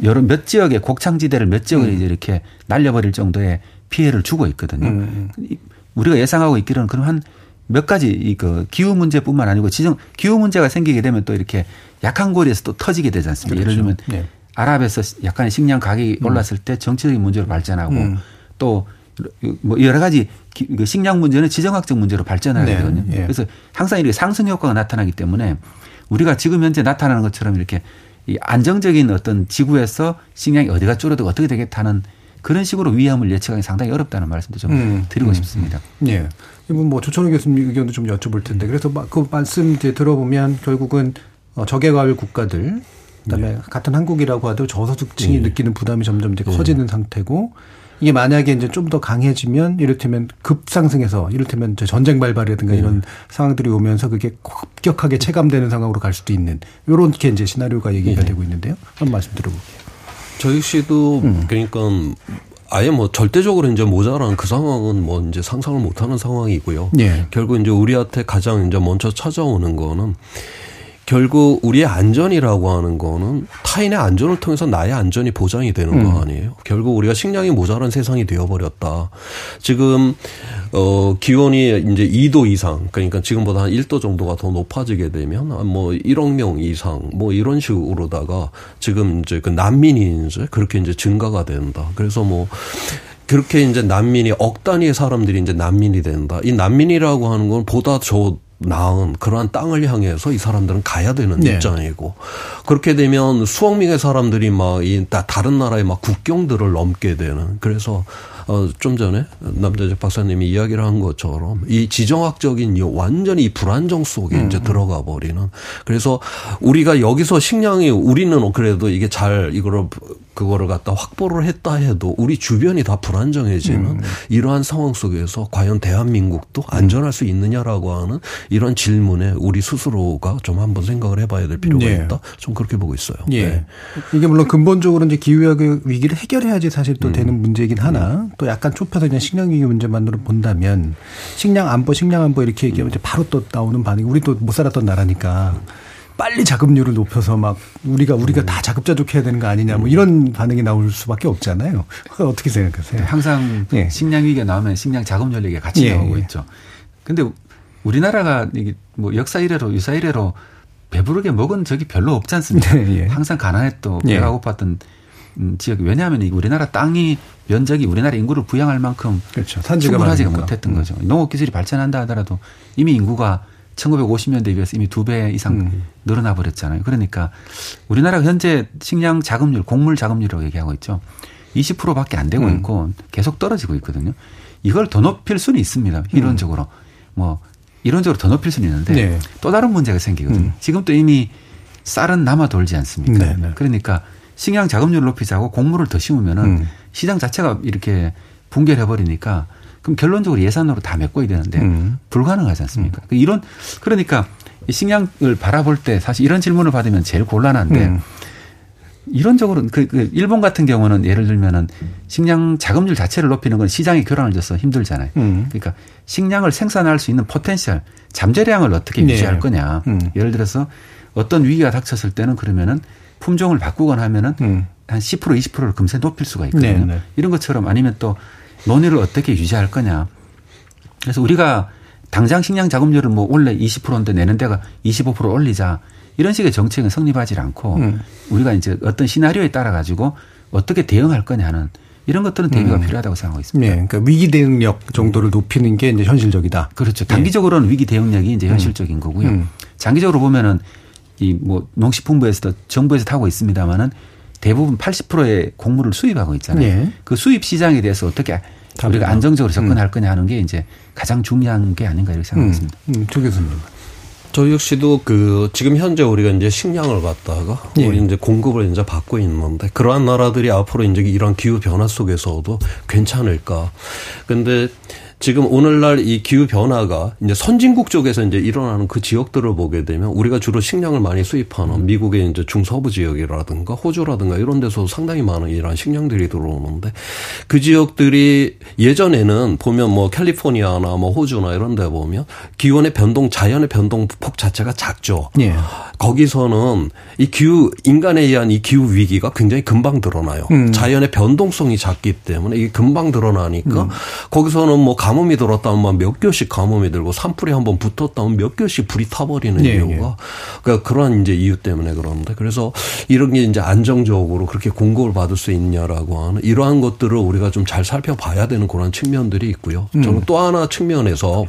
여러 몇 지역의 곡창지대를 몇 지역을 이제 이렇게 날려버릴 정도의 피해를 주고 있거든요. 음. 우리가 예상하고 있기로는 그럼 한 몇 가지 이 그 기후 문제뿐만 아니고 지정 기후 문제가 생기게 되면 또 이렇게 약한 고리에서 또 터지게 되지 않습니까? 그렇죠. 예를 들면 네. 아랍에서 약간의 식량 가격이 음. 올랐을 때 정치적인 문제로 발전하고 음. 또뭐 여러 가지 그 식량 문제는 지정학적 문제로 발전하게 네. 되거든요. 네. 그래서 항상 이렇게 상승 효과가 나타나기 때문에 우리가 지금 현재 나타나는 것처럼 이렇게 이 안정적인 어떤 지구에서 식량이 어디가 줄어들고 어떻게 되겠다는 그런 식으로 위험을 예측하기 상당히 어렵다는 말씀도 좀 음, 드리고 음. 싶습니다. 예. 이분 뭐 조천호 교수님 의견도 좀 여쭤볼 텐데 그래서 그 말씀 이제 들어보면 결국은 어, 저개발 국가들 그다음에 네. 같은 한국이라고 하도 저소득층이 네. 느끼는 부담이 점점 이제 네. 커지는 상태고 이게 만약에 이제 좀 더 강해지면 이를테면 급상승해서 이를테면 전쟁 발발이라든가 네. 이런 상황들이 오면서 그게 급격하게 체감되는 상황으로 갈 수도 있는 요렇게 이제 시나리오가 얘기가 네. 되고 있는데요. 한번 말씀 들어볼게요. 저 역시도 음. 그러니까 아예 뭐 절대적으로 이제 모자란 그 상황은 뭐 이제 상상을 못하는 상황이고요. 예. 결국 이제 우리한테 가장 이제 먼저 찾아오는 거는 결국 우리의 안전이라고 하는 거는 타인의 안전을 통해서 나의 안전이 보장이 되는 음. 거 아니에요. 결국 우리가 식량이 모자란 세상이 되어버렸다. 지금 어 기온이 이제 2도 이상 그러니까 지금보다 한 1도 정도가 더 높아지게 되면 뭐 1억 명 이상 뭐 이런 식으로다가 지금 이제 그 난민이 이제 그렇게 이제 증가가 된다. 그래서 뭐 그렇게 이제 난민이 억 단위의 사람들이 이제 난민이 된다. 이 난민이라고 하는 건 보다 저 나은 그러한 땅을 향해서 이 사람들은 가야 되는 네. 입장이고 그렇게 되면 수억 명의 사람들이 막 이 다른 나라의 막 국경들을 넘게 되는 그래서 어, 좀 전에 남자재 박사님이 이야기를 한 것처럼 이 지정학적인 완전히 이 불안정 속에 음. 이제 들어가 버리는 그래서 우리가 여기서 식량이 우리는 그래도 이게 잘 이거를 그거를 갖다 확보를 했다 해도 우리 주변이 다 불안정해지는 음. 이러한 상황 속에서 과연 대한민국도 안전할 수 있느냐라고 하는 이런 질문에 우리 스스로가 좀 한번 생각을 해봐야 될 필요가 네. 있다. 좀 그렇게 보고 있어요. 예. 네. 이게 물론 근본적으로 이제 기후 위기를 해결해야지 사실 또 음. 되는 문제이긴 하나 음. 또 약간 좁혀서 그냥 식량 위기 문제만으로 본다면 식량 안보, 식량 안보 이렇게 얘기하면 이제 바로 또 나오는 반응이 우리 또 못 살았던 나라니까. 빨리 자급률을 높여서 막 우리가 우리가 음. 다 자급자족해야 되는 거 아니냐 뭐 이런 반응이 나올 수밖에 없잖아요. 어떻게 생각하세요? 항상 예. 식량 위기가 나오면 식량 자급률 얘기가 같이 예. 나오고 예. 있죠. 근데 우리나라가 이게 뭐 역사 이래로 유사 이래로 배부르게 먹은 적이 별로 없지 않습니까? 네, 예. 항상 가난했던 예. 배가 고팠던 음, 지역이 왜냐하면 우리나라 땅이 면적이 우리나라 인구를 부양할 만큼 그렇죠. 충분하지가 못했던 음. 거죠. 농업 기술이 발전한다 하더라도 이미 인구가 1950년대에 비해서 이미 두 배 이상 음. 늘어나 버렸잖아요. 그러니까 우리나라 현재 식량 자급률, 곡물 자급률이라고 얘기하고 있죠. 20%밖에 안 되고 음. 있고 계속 떨어지고 있거든요. 이걸 더 높일 수는 있습니다. 이론적으로. 음. 뭐 이론적으로 더 높일 수는 있는데 네. 또 다른 문제가 생기거든요. 음. 지금 또 이미 쌀은 남아 돌지 않습니까? 네, 네. 그러니까 식량 자급률을 높이자고 곡물을 더 심으면은 음. 시장 자체가 이렇게 붕괴해 버리니까 그럼 결론적으로 예산으로 다 메꿔야 되는데 음. 불가능하지 않습니까? 음. 이런 그러니까 이 식량을 바라볼 때 사실 이런 질문을 받으면 제일 곤란한데 음. 이론적으로 그, 그 일본 같은 경우는 예를 들면은 식량 자급률 자체를 높이는 건 시장에 교란을 줘서 힘들잖아요. 음. 그러니까 식량을 생산할 수 있는 potential 잠재량을 어떻게 네. 유지할 거냐. 음. 예를 들어서 어떤 위기가 닥쳤을 때는 그러면은 품종을 바꾸거나 하면은 음. 한 10% 20%를 금세 높일 수가 있거든요. 네, 네. 이런 것처럼 아니면 또 농지를 어떻게 유지할 거냐. 그래서 우리가 당장 식량 자급률을 뭐 원래 20%인데 내년에다가 25% 올리자 이런 식의 정책은 성립하지 않고 음. 우리가 이제 어떤 시나리오에 따라 가지고 어떻게 대응할 거냐는 이런 것들은 대비가 음. 필요하다고 생각하고 있습니다. 네, 그러니까 위기 대응력 정도를 높이는 게 이제 현실적이다. 그렇죠. 단기적으로는 네. 위기 대응력이 이제 음. 현실적인 거고요. 음. 장기적으로 보면은 이 뭐 농식품부에서도 정부에서 타고 있습니다만은 대부분 80%의 곡물을 수입하고 있잖아요. 네. 그 수입 시장에 대해서 어떻게 우리가 안정적으로 접근할 음. 거냐 하는 게 이제 가장 중요한 게 아닌가 이렇게. 음. 음. 조 교수님. 저 역시도 그 지금 현재 우리가 이제 식량을 갖다가 예. 우리 이제 공급을 이제 받고 있는데 그러한 나라들이 앞으로 이제 이런 기후 변화 속에서도 괜찮을까. 근데 지금 오늘날 이 기후 변화가 이제 선진국 쪽에서 이제 일어나는 그 지역들을 보게 되면 우리가 주로 식량을 많이 수입하는 미국의 이제 중서부 지역이라든가 호주라든가 이런 데서 상당히 많은 이러한 식량들이 들어오는데 그 지역들이 예전에는 보면 뭐 캘리포니아나 뭐 호주나 이런 데 보면 기온의 변동 자연의 변동 폭 자체가 작죠. 예. 거기서는 이 기후 인간에 의한 이 기후 위기가 굉장히 금방 드러나요. 음. 자연의 변동성이 작기 때문에 이게 금방 드러나니까 음. 거기서는 뭐 가뭄이 들었다면 몇 개월씩 가뭄이 들고 산불이 한번 붙었다면 몇 개월씩 불이 타버리는 예, 이유가 예. 그러니까 그런 이제 이유 때문에 그러는데 그래서 이런 게 이제 안정적으로 그렇게 공급을 받을 수 있냐라고 하는 이러한 것들을 우리가 좀 잘 살펴봐야 되는 그런 측면들이 있고요. 음. 저는 또 하나 측면에서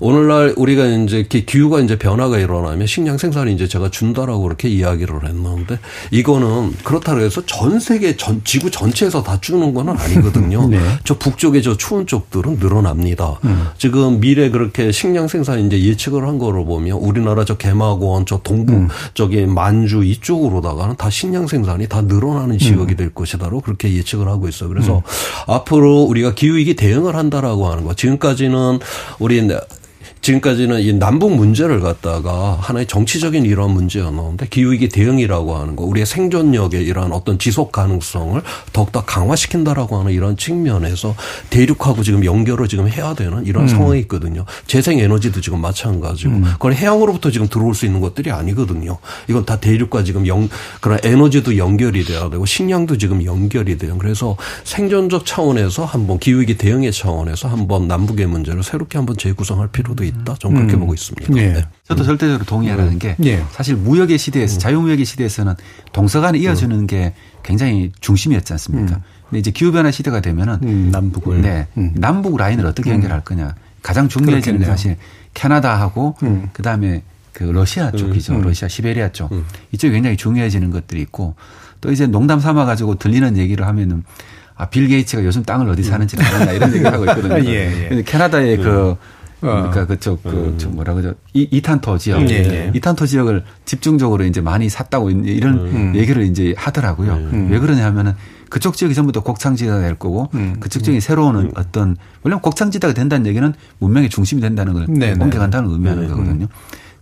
오늘날 우리가 이제 기후가 이제 변화가 일어나면 식량 생산이 이제 제가 준다라고 그렇게 이야기를 했는데 이거는 그렇다고 해서 전 세계 전 지구 전체에서 다 주는 거는 아니거든요. 네. 저 북쪽의 저 추운 쪽들은 늘어 납니다. 음. 지금 미래 그렇게 식량 생산 이제 예측을 한 거를 보면 우리나라 저 개마고원 저 동부 음. 저기 만주 이쪽으로다가는 다 식량 생산이 다 늘어나는 지역이 될 것이다로 그렇게 예측을 하고 있어요. 그래서 앞으로 우리가 기후 위기 대응을 한다라고 하는 거 지금까지는 우리 지금까지는 이 남북 문제를 갖다가 하나의 정치적인 이러한 문제였는데 기후위기 대응이라고 하는 거, 우리의 생존력의 이러한 어떤 지속 가능성을 더욱더 강화시킨다라고 하는 이런 측면에서 대륙하고 지금 연결을 지금 해야 되는 이런 음. 상황이 있거든요. 재생 에너지도 지금 마찬가지고, 음. 그건 해양으로부터 지금 들어올 수 있는 것들이 아니거든요. 이건 다 대륙과 지금 연, 그런 에너지도 연결이 돼야 되고, 식량도 지금 연결이 돼요. 그래서 생존적 차원에서 한번 기후위기 대응의 차원에서 한번 남북의 문제를 새롭게 한번 재구성할 필요도 있다. 저는 그렇게 음. 보고 있습니다. 예. 네. 저도 절대적으로 동의하라는 게 예. 사실 무역의 시대에서 자유무역의 시대에서는 동서간에 이어주는 게 굉장히 중심이었지 않습니까? 근데 이제 기후변화 시대가 되면은 음, 남북을 네. 남북 라인을 어떻게 음. 연결할 거냐. 가장 중요해지는 게. 사실 캐나다하고 음. 그다음에 그 러시아 쪽이죠. 음. 러시아 시베리아 쪽. 이쪽이 굉장히 중요해지는 것들이 있고 또 이제 농담 삼아 가지고 들리는 얘기를 하면은 아, 빌 게이츠가 요즘 땅을 어디 사는지를 아는다 이런 얘기를 하고 있거든요. 음. 예, 예. 캐나다의 그 그러니까 어. 그쪽 그, 저 뭐라 그러죠? 이, 이탄토 지역. 음, 예, 예. 이탄토 지역을 집중적으로 이제 많이 샀다고 이런 음. 얘기를 이제 하더라고요. 음. 왜 그러냐 하면은 그쪽 지역이 전부 다 곡창지대가 될 거고 음. 그쪽 지역이 새로운 어떤 원래 곡창지대가 된다는 얘기는 문명의 중심이 된다는 걸 네네. 옮겨간다는 의미하는 네. 거거든요.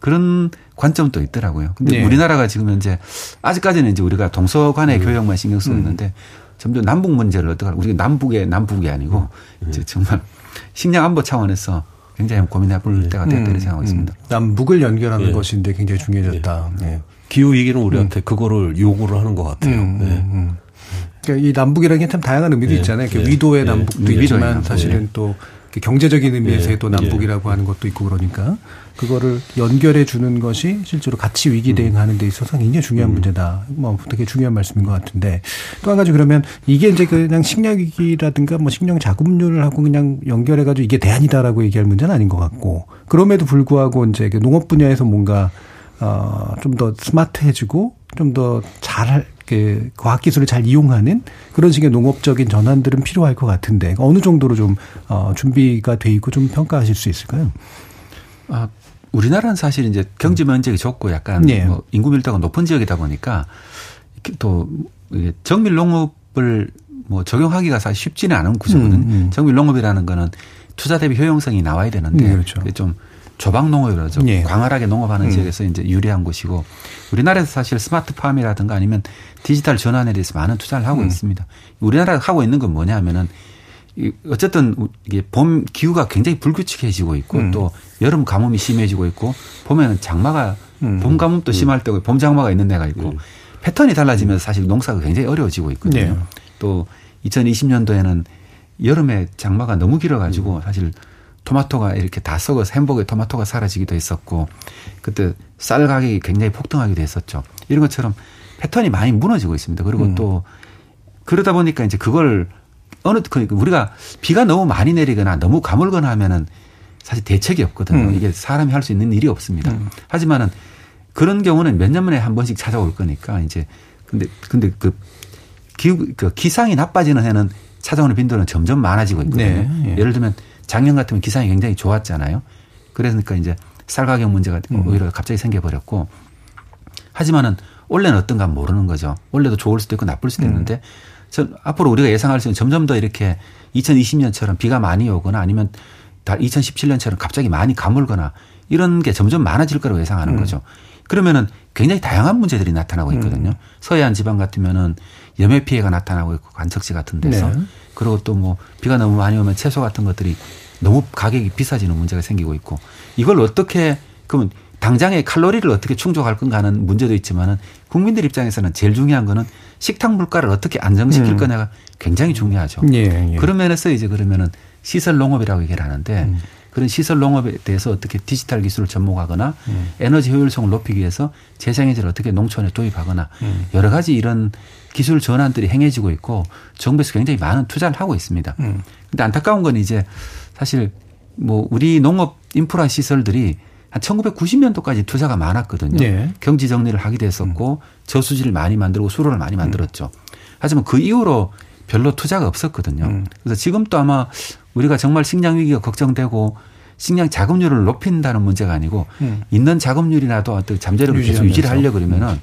그런 관점도 있더라고요. 근데 네. 우리나라가 지금 현재 아직까지는 이제 우리가 동서간의 음. 교역만 신경 쓰고 있는데 점점 남북 문제를 어떻게? 우리가 남북의 남북이 아니고 음. 이제 정말 식량 안보 차원에서 굉장히 고민해 볼 때가 됐다 이렇게 생각하고 있습니다. 음. 남북을 연결하는 예. 것인데 굉장히 중요해졌다. 네. 기후 위기는 우리한테 그거를 요구를 하는 것 같아요. 음, 네. 음, 음. 그러니까 이 남북이라는 게 참 다양한 의미도 예. 있잖아요. 예. 위도의 예. 남북도 음, 있지만 사실은. 또 경제적인 의미에서의 예. 또 남북이라고 하는 것도 있고 그러니까 그거를 연결해 주는 것이 실제로 같이 위기 대응하는 데 있어서 굉장히 중요한 문제다. 뭐 되게 중요한 말씀인 것 같은데 또 한 가지 그러면 이게 이제 그냥 식량 위기라든가 뭐 식량 자급률을 하고 그냥 연결해 가지고 이게 대안이다라고 얘기할 문제는 아닌 것 같고 그럼에도 불구하고 이제 그 농업 분야에서 뭔가 어, 좀 더 스마트해지고 좀 더 잘, 그, 과학 기술을 잘 이용하는 그런 식의 농업적인 전환들은 필요할 것 같은데 어느 정도로 좀, 어, 준비가 돼 있고 좀 평가하실 수 있을까요? 아, 우리나라는 사실 이제 경제 면적이 좁고 약간 예. 뭐 인구 밀도가 높은 지역이다 보니까 또 정밀 농업을 뭐 적용하기가 사실 쉽지는 않은 구조거든. 음, 음. 정밀 농업이라는 거는 투자 대비 효용성이 나와야 되는데 네, 그렇죠. 좀 조박 농업이라죠. 예. 광활하게 농업하는 음. 지역에서 이제 유리한 곳이고 우리나라에서 사실 스마트팜이라든가 아니면 디지털 전환에 대해서 많은 투자를 하고 음. 있습니다. 우리나라가 하고 있는 건 뭐냐면은 이 어쨌든 이게 봄 기후가 굉장히 불규칙해지고 있고 음. 또 여름 가뭄이 심해지고 있고 봄에는 장마가 음. 봄 가뭄도 심할 때고 봄 장마가 있는 데가 있고 패턴이 달라지면서 사실 농사가 굉장히 어려워지고 있거든요. 네. 또 2020년도에는 여름에 장마가 너무 길어가지고 사실 토마토가 이렇게 다 썩어서 햄버거에 토마토가 사라지기도 했었고 그때 쌀 가격이 굉장히 폭등하기도 했었죠. 이런 것처럼 패턴이 많이 무너지고 있습니다. 그리고 음. 또 그러다 보니까 이제 그걸 어느 그 우리가 비가 너무 많이 내리거나 너무 가물거나 하면은 사실 대책이 없거든요. 음. 이게 사람이 할 수 있는 일이 없습니다. 음. 하지만은 그런 경우는 몇 년 만에 한 번씩 찾아올 거니까 이제 근데 근데 그 기후 그 기상이 나빠지는 해는 찾아오는 빈도는 점점 많아지고 있거든요. 네, 예. 예를 들면 작년 같으면 기상이 굉장히 좋았잖아요. 그러니까 이제 쌀 가격 문제가 음. 오히려 갑자기 생겨버렸고 하지만은 올해는 어떤가 모르는 거죠. 올해도 좋을 수도 있고 나쁠 수도 음. 있는데 전 앞으로 우리가 예상할 수 있는 점점 더 이렇게 2020년처럼 비가 많이 오거나 아니면 2017년처럼 갑자기 많이 가물거나 이런 게 점점 많아질 거라고 예상하는 음. 거죠. 그러면은 굉장히 다양한 문제들이 나타나고 있거든요. 음. 서해안 지방 같으면은 염해 피해가 나타나고 있고 관측지 같은 데서 네. 그리고 또 뭐 비가 너무 많이 오면 채소 같은 것들이 너무 가격이 비싸지는 문제가 생기고 있고 이걸 어떻게 그러면 당장의 칼로리를 어떻게 충족할 건가 하는 문제도 있지만은 국민들 입장에서는 제일 중요한 거는 식탁 물가를 어떻게 안정시킬 음. 거냐가 굉장히 중요하죠. 예, 예. 그런 면에서 이제 그러면은 시설 농업이라고 얘기를 하는데 음. 그런 시설 농업에 대해서 어떻게 디지털 기술을 접목하거나 음. 에너지 효율성을 높이기 위해서 재생에너지를 어떻게 농촌에 도입하거나 음. 여러 가지 이런 기술 전환들이 행해지고 있고 정부에서 굉장히 많은 투자를 하고 있습니다. 음. 근데 안타까운 건 이제 사실 뭐 우리 농업 인프라 시설들이 한 1990년도까지 투자가 많았거든요. 네. 경지 정리를 하게 됐었고 음. 저수지를 많이 만들고 수로를 많이 만들었죠. 하지만 그 이후로 별로 투자가 없었거든요. 음. 그래서 지금도 아마 우리가 정말 식량 위기가 걱정되고 식량 자급률을 높인다는 문제가 아니고 음. 있는 자급률이나도 어떤 잠재력을 계속 유지를 하려 그러면은 음.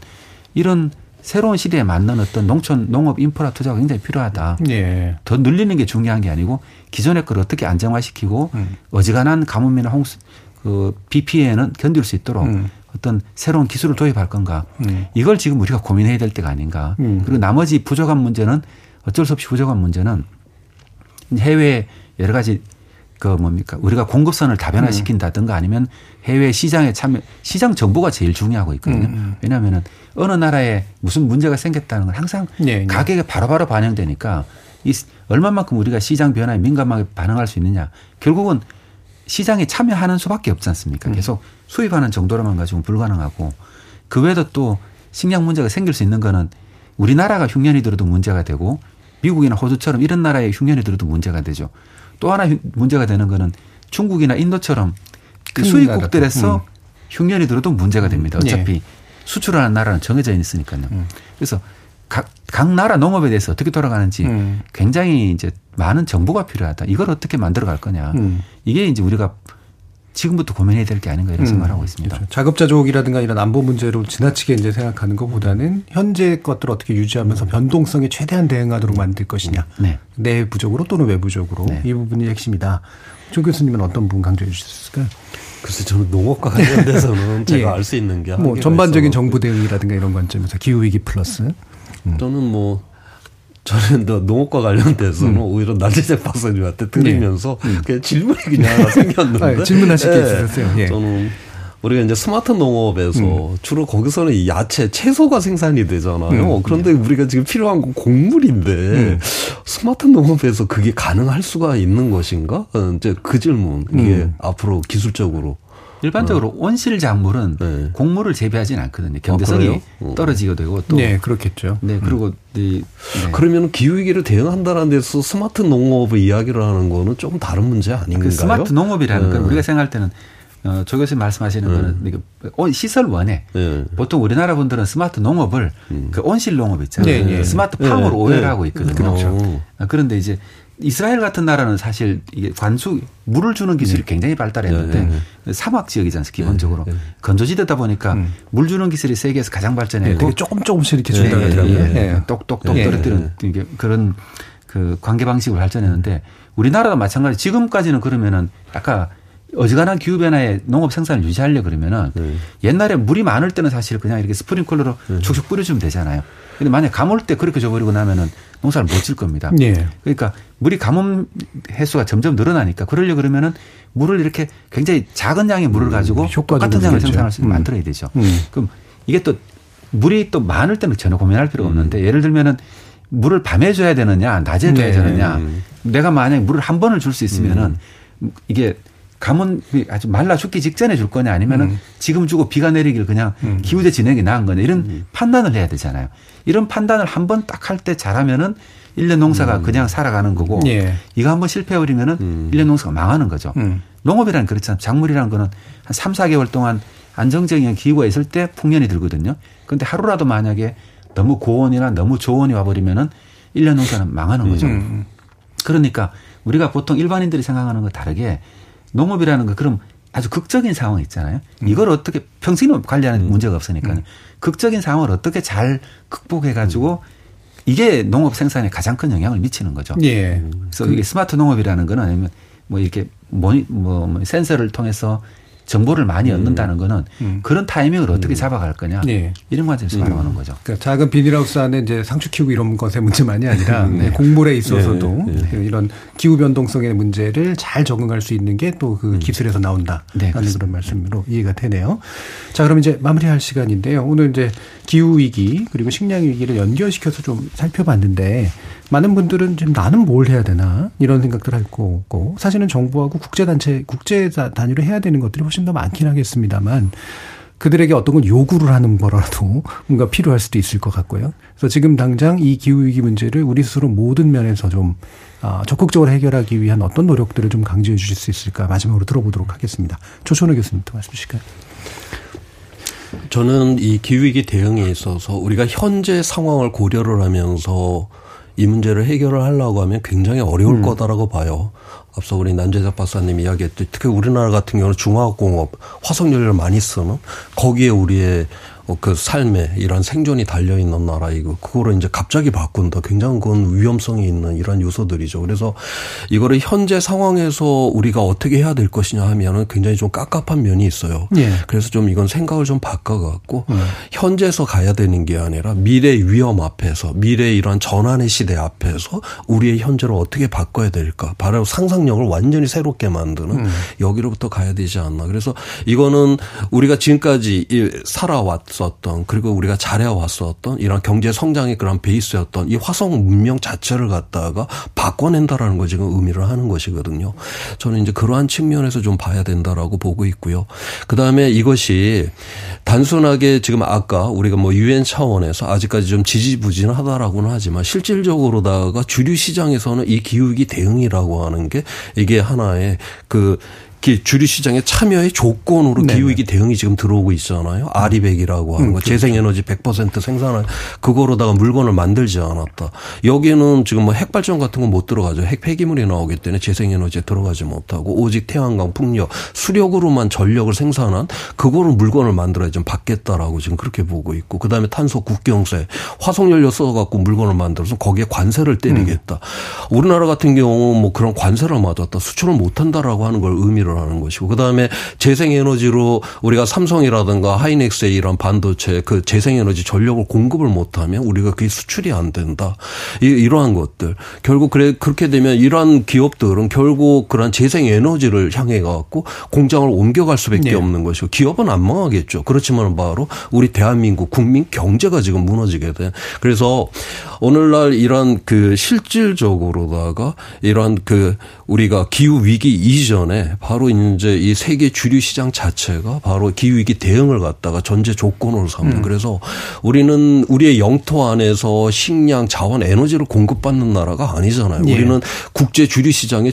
이런 새로운 시대에 맞는 어떤 농촌 농업 인프라 투자가 굉장히 필요하다. 예. 더 늘리는 게 중요한 게 아니고 기존의 걸 어떻게 안정화시키고 음. 어지간한 가뭄이나 홍수 그비 피해는 견딜 수 있도록 음. 어떤 새로운 기술을 도입할 건가. 음. 이걸 지금 우리가 고민해야 될 때가 아닌가. 음. 그리고 나머지 부족한 문제는 어쩔 수 없이 부족한 문제는 해외 여러 가지 그 뭡니까 우리가 공급선을 다변화시킨다든가 아니면 해외 시장에 참여 시장 정보가 제일 중요하고 있거든요. 음. 음. 왜냐하면은 어느 나라에 무슨 문제가 생겼다는 건 항상 네, 가격에 바로바로 반영되니까 이 얼마만큼 우리가 시장 변화에 민감하게 반응할 수 있느냐 결국은 시장에 참여하는 수밖에 없지 않습니까? 음. 계속 수입하는 정도로만 가지고 불가능하고 그 외에도 또 식량 문제가 생길 수 있는 거는 우리나라가 흉년이 들어도 문제가 되고 미국이나 호주처럼 이런 나라의 흉년이 들어도 문제가 되죠. 또 하나 문제가 되는 거는 중국이나 인도처럼 그 수입국들에서 음. 흉년이 들어도 문제가 됩니다. 음. 어차피 네. 수출하는 나라는 정해져 있으니까요. 음. 그래서 각, 각 나라 농업에 대해서 어떻게 돌아가는지 음. 굉장히 이제 많은 정보가 필요하다. 이걸 어떻게 만들어 갈 거냐. 음. 이게 이제 우리가 지금부터 고민해야 될 게 아닌가 이런 음. 생각을 하고 있습니다. 그렇죠. 자급자족이라든가 이런 안보 문제로 지나치게 이제 생각하는 것보다는 현재 것들을 어떻게 유지하면서 변동성에 최대한 대응하도록 만들 것이냐. 네. 내부적으로 또는 외부적으로 네. 이 부분이 핵심이다. 조 교수님은 어떤 부분 강조해 주실 수 있을까요? 글쎄 저는 농업과 관련돼서는 제가 예. 알수 있는 게 뭐 전반적인 정부 대응이라든가 이런 관점에서 기후 위기 플러스 음. 저는 뭐 저는 더 농업과 관련돼서는 음. 오히려 나재재 박사님한테 들으면서 네. 음. 그냥 질문이 그냥 하나 생겼는데 아, 질문하실 게 네. 있으셨어요. 예. 저는 우리가 이제 스마트 농업에서 음. 주로 거기서는 야채, 채소가 생산이 되잖아요. 음. 그런데 우리가 지금 필요한 건 곡물인데 음. 스마트 농업에서 그게 가능할 수가 있는 것인가? 어, 이제 그 질문 이게 음. 앞으로 기술적으로 일반적으로 어. 온실 작물은 네. 곡물을 재배하지는 않거든요. 경제성이 어, 어. 떨어지게 되고 또 네, 그렇겠죠. 네, 그리고 음. 네. 그러면 기후 위기를 대응한다는 데서 스마트 농업의 이야기를 하는 거는 조금 다른 문제 아닌가요? 그 스마트 농업이라는 건 네. 우리가 생각할 때는 어, 조 교수님 말씀하시는 네. 거는 시설 원예 네. 보통 우리나라 분들은 스마트 농업을 음. 그 온실 농업 있잖아요. 네, 네. 스마트 팜으로 네. 오해를 하고 있거든요. 그렇죠. 아, 그런데 이제 이스라엘 같은 나라는 사실 이게 관수 물을 주는 기술이 네. 굉장히 발달했는데 네, 네. 사막 지역이지 않습니까 기본적으로 네, 네. 건조지대다 보니까 음. 물 주는 기술이 세계에서 가장 발전했고 네, 조금 조금씩 이렇게 준다 그러더라고요. 예, 똑똑똑 떨어뜨리는 그런 그 관계 방식을 발전했는데 우리나라도 마찬가지 지금까지는 그러면은 아까 어지간한 기후 변화에 농업 생산을 유지하려 그러면은 옛날에 물이 많을 때는 사실 그냥 이렇게 스프링클러로 축축 뿌려주면 되잖아요. 근데 만약 가물 때 그렇게 줘버리고 나면은 농사를 못 질 겁니다. 예. 그러니까 물이 가뭄 횟수가 점점 늘어나니까 그러려 그러면은 물을 이렇게 굉장히 작은 양의 물을 음, 가지고 음, 똑같은 양을 생산할 수 있게 음. 만들어야 되죠. 음. 그럼 이게 또 물이 또 많을 때는 전혀 고민할 필요가 음. 없는데 예를 들면은 물을 밤에 줘야 되느냐 낮에 줘야 네. 되느냐 내가 만약 물을 한 번을 줄 수 있으면은 이게 가뭄이 아주 말라 죽기 직전에 줄 거냐 아니면은 음. 지금 주고 비가 내리길 그냥 음. 기후제 진행이 나은 거냐 이런 음. 판단을 해야 되잖아요. 이런 판단을 한 번 딱 할 때 잘하면은 1년 농사가 음. 그냥 살아가는 거고 예. 이거 한번 실패해버리면은 음. 1년 농사가 망하는 거죠. 음. 농업이란 그렇잖아요. 작물이라는 거는 한 3, 4개월 동안 안정적인 기후가 있을 때 풍년이 들거든요. 그런데 하루라도 만약에 너무 고온이나 너무 저온이 와버리면은 1년 농사는 망하는 거죠. 음. 그러니까 우리가 보통 일반인들이 생각하는 거 다르게 농업이라는 거 그럼 아주 극적인 상황 있잖아요. 음. 이걸 어떻게 평생 관리하는 음. 문제가 없으니까 음. 극적인 상황을 어떻게 잘 극복해 가지고 음. 이게 농업 생산에 가장 큰 영향을 미치는 거죠. 예. 그래서 이게 스마트 농업이라는 거는 아니면 뭐 이렇게 뭐, 뭐 센서를 통해서 정보를 많이 음. 얻는다는 거는 음. 그런 타이밍을 어떻게 음. 잡아갈 거냐 네. 이런 관점에서 음. 바라보는 거죠. 그러니까 작은 비닐하우스 안에 이제 상추 키우고 이런 것의 문제만이 아니라 네. 곡물에 있어서도 네. 네. 이런 기후 변동성의 문제를 잘 적응할 수 있는 게 또그 음. 기술에서 나온다라는 네, 그런 말씀으로 이해가 되네요. 자 그럼 이제 마무리할 시간인데요. 오늘 이제 기후 위기 그리고 식량 위기를 연결시켜서 좀 살펴봤는데 많은 분들은 지금 나는 뭘 해야 되나 이런 생각들 할 거고 사실은 정부하고 국제단체 국제 단위로 해야 되는 것들이 훨씬 더 많긴 하겠습니다만 그들에게 어떤 걸 요구를 하는 거라도 뭔가 필요할 수도 있을 것 같고요. 그래서 지금 당장 이 기후위기 문제를 우리 스스로 모든 면에서 좀 아, 적극적으로 해결하기 위한 어떤 노력들을 좀 강조해 주실 수 있을까 마지막으로 들어보도록 하겠습니다. 조천호 교수님도 말씀 주실까요? 저는 이 기후위기 대응에 있어서 우리가 현재 상황을 고려를 하면서 이 문제를 해결을 하려고 하면 굉장히 어려울 음. 거다라고 봐요. 앞서 우리 남재작 박사님이 이야기했듯이 특히 우리나라 같은 경우는 중화학공업, 화석연료를 많이 쓰는 거기에 우리의 어, 그 삶에 이런 생존이 달려 있는 나라이고 그거를 이제 갑자기 바꾼다. 굉장히 그건 위험성이 있는 이런 요소들이죠. 그래서 이거를 현재 상황에서 우리가 어떻게 해야 될 것이냐 하면은 굉장히 좀 깝깝한 면이 있어요. 예. 그래서 좀 이건 생각을 좀 바꿔갖고 음. 현재에서 가야 되는 게 아니라 미래 위험 앞에서 미래 이런 전환의 시대 앞에서 우리의 현재를 어떻게 바꿔야 될까. 바로 상상력을 완전히 새롭게 만드는 음. 여기로부터 가야 되지 않나. 그래서 이거는 우리가 지금까지 살아왔 왔었던 그리고 우리가 잘해왔었던 이런 경제 성장의 그런 베이스였던 이 화성 문명 자체를 갖다가 바꿔낸다라는 거 지금 의미를 하는 것이거든요. 저는 이제 그러한 측면에서 좀 봐야 된다라고 보고 있고요. 그 다음에 이것이 단순하게 지금 아까 우리가 뭐 유엔 차원에서 아직까지 좀 지지부진하다라고는 하지만 실질적으로다가 주류 시장에서는 이 기후위기 대응이라고 하는 게 이게 하나의 그 주류 시장에 참여의 조건으로 네 기후위기 대응이 지금 들어오고 있잖아요. 아리백이라고 하는 음, 거. 그렇죠. 재생에너지 100% 생산을 그거로다가 물건을 만들지 않았다. 여기에는 지금 뭐 핵발전 같은 건 못 들어가죠. 핵 폐기물이 나오기 때문에 재생에너지에 들어가지 못하고 오직 태양광, 풍력, 수력으로만 전력을 생산한 그거로 물건을 만들어야 좀 받겠다라고 지금 그렇게 보고 있고 그다음에 탄소 국경세, 화석연료 써갖고 물건을 만들어서 거기에 관세를 때리겠다. 음. 우리나라 같은 경우 뭐 그런 관세를 맞았다. 수출을 못한다라고 하는 걸 의미를 하는 것이고 그다음에 재생에너지로 우리가 삼성이라든가 하이닉스의 이런 반도체 그 재생에너지 전력을 공급을 못하면 우리가 그게 수출이 안 된다. 이, 이러한 것들 결국 그래 그렇게 되면 이러한 기업들은 결국 그런 재생에너지를 향해 갖고 공장을 옮겨갈 수밖에 네. 없는 것이고 기업은 안 망하겠죠. 그렇지만 바로 우리 대한민국 국민 경제가 지금 무너지게 돼. 그래서 오늘날 이런 그 실질적으로다가 이런 그 우리가 기후 위기 이전에 바로 이제 이 세계 주류 시장 자체가 바로 기후 위기 대응을 갖다가 전제 조건으로 삼는. 음. 그래서 우리는 우리의 영토 안에서 식량, 자원, 에너지를 공급받는 나라가 아니잖아요. 예. 우리는 국제 주류 시장에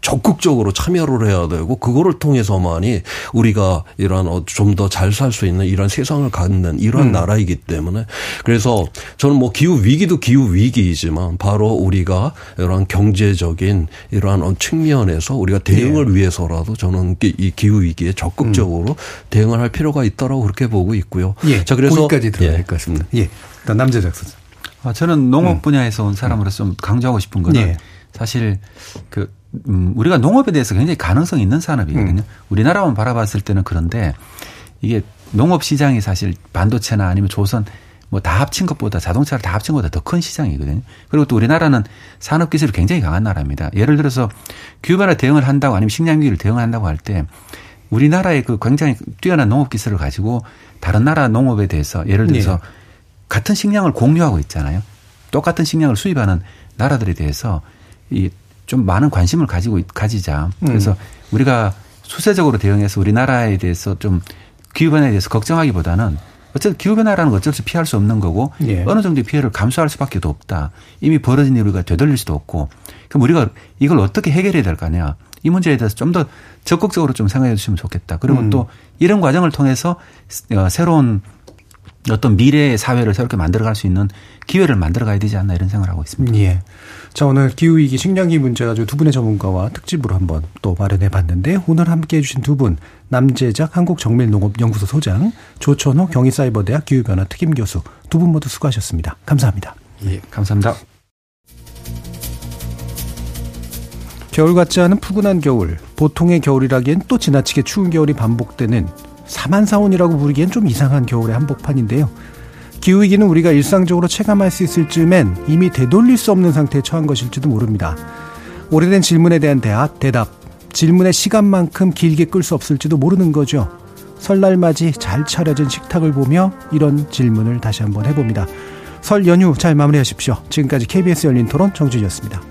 적극적으로 참여를 해야 되고 그거를 통해서만이 우리가 이러한 어, 좀더 잘 살 수 있는 이런 세상을 갖는 이러한 음. 나라이기 때문에 그래서 저는 뭐 기후 위기도 기후 위기이지만 바로 우리가 이러한 경제적인 이러한 측면에서 우리가 대응을 예. 위해서라도 저는 이 기후 위기에 적극적으로 음. 대응을 할 필요가 있다라고 그렇게 보고 있고요. 예. 자 그래서 거기까지 들어야 예. 될것 같습니다. 예. 일단 남재작 선생. 아, 저는 농업 음. 분야에서 온 사람으로서 좀 강조하고 싶은 거는 예. 사실 그 음, 우리가 농업에 대해서 굉장히 가능성이 있는 산업이거든요. 음. 우리나라만 바라봤을 때는 그런데 이게 농업 시장이 사실 반도체나 아니면 조선 뭐 다 합친 것보다 자동차를 다 합친 것보다 더 큰 시장이거든요. 그리고 또 우리나라는 산업 기술이 굉장히 강한 나라입니다. 예를 들어서 규변화 대응을 한다고 아니면 식량위기를 대응한다고 할 때 우리나라의 그 굉장히 뛰어난 농업 기술을 가지고 다른 나라 농업에 대해서 예를 들어서 네. 같은 식량을 공유하고 있잖아요. 똑같은 식량을 수입하는 나라들에 대해서 이 좀 많은 관심을 가지고 가지자. 그래서 음. 우리가 수세적으로 대응해서 우리나라에 대해서 좀 기후변화에 대해서 걱정하기보다는 어쨌든 기후변화라는 건 어쩔 수 피할 수 없는 거고 예. 어느 정도의 피해를 감수할 수밖에 없다. 이미 벌어진 일을 우리가 되돌릴 수도 없고 그럼 우리가 이걸 어떻게 해결해야 될 거냐. 이 문제에 대해서 좀 더 적극적으로 좀 생각해 주시면 좋겠다. 그리고 음. 또 이런 과정을 통해서 어, 새로운 어떤 미래의 사회를 새롭게 만들어갈 수 있는 기회를 만들어가야 되지 않나 이런 생각을 하고 있습니다. 예. 자 오늘 기후 위기 식량기 문제 가지고 두 분의 전문가와 특집으로 한번 또 마련해 봤는데 오늘 함께해 주신 두 분 남재작 한국정밀농업연구소 소장 조천호 경희사이버대학 기후변화 특임 교수 두 분 모두 수고하셨습니다. 감사합니다. 예, 감사합니다. 겨울 같지 않은 푸근한 겨울, 보통의 겨울이라기엔 또 지나치게 추운 겨울이 반복되는 사만사온이라고 부르기엔 좀 이상한 겨울의 한복판인데요. 기후위기는 우리가 일상적으로 체감할 수 있을 즈음엔 이미 되돌릴 수 없는 상태에 처한 것일지도 모릅니다. 오래된 질문에 대한 대답, 대답, 질문의 시간만큼 길게 끌 수 없을지도 모르는 거죠. 설날 맞이 잘 차려진 식탁을 보며 이런 질문을 다시 한번 해봅니다. 설 연휴 잘 마무리하십시오. 지금까지 KBS 열린 토론 정준이었습니다.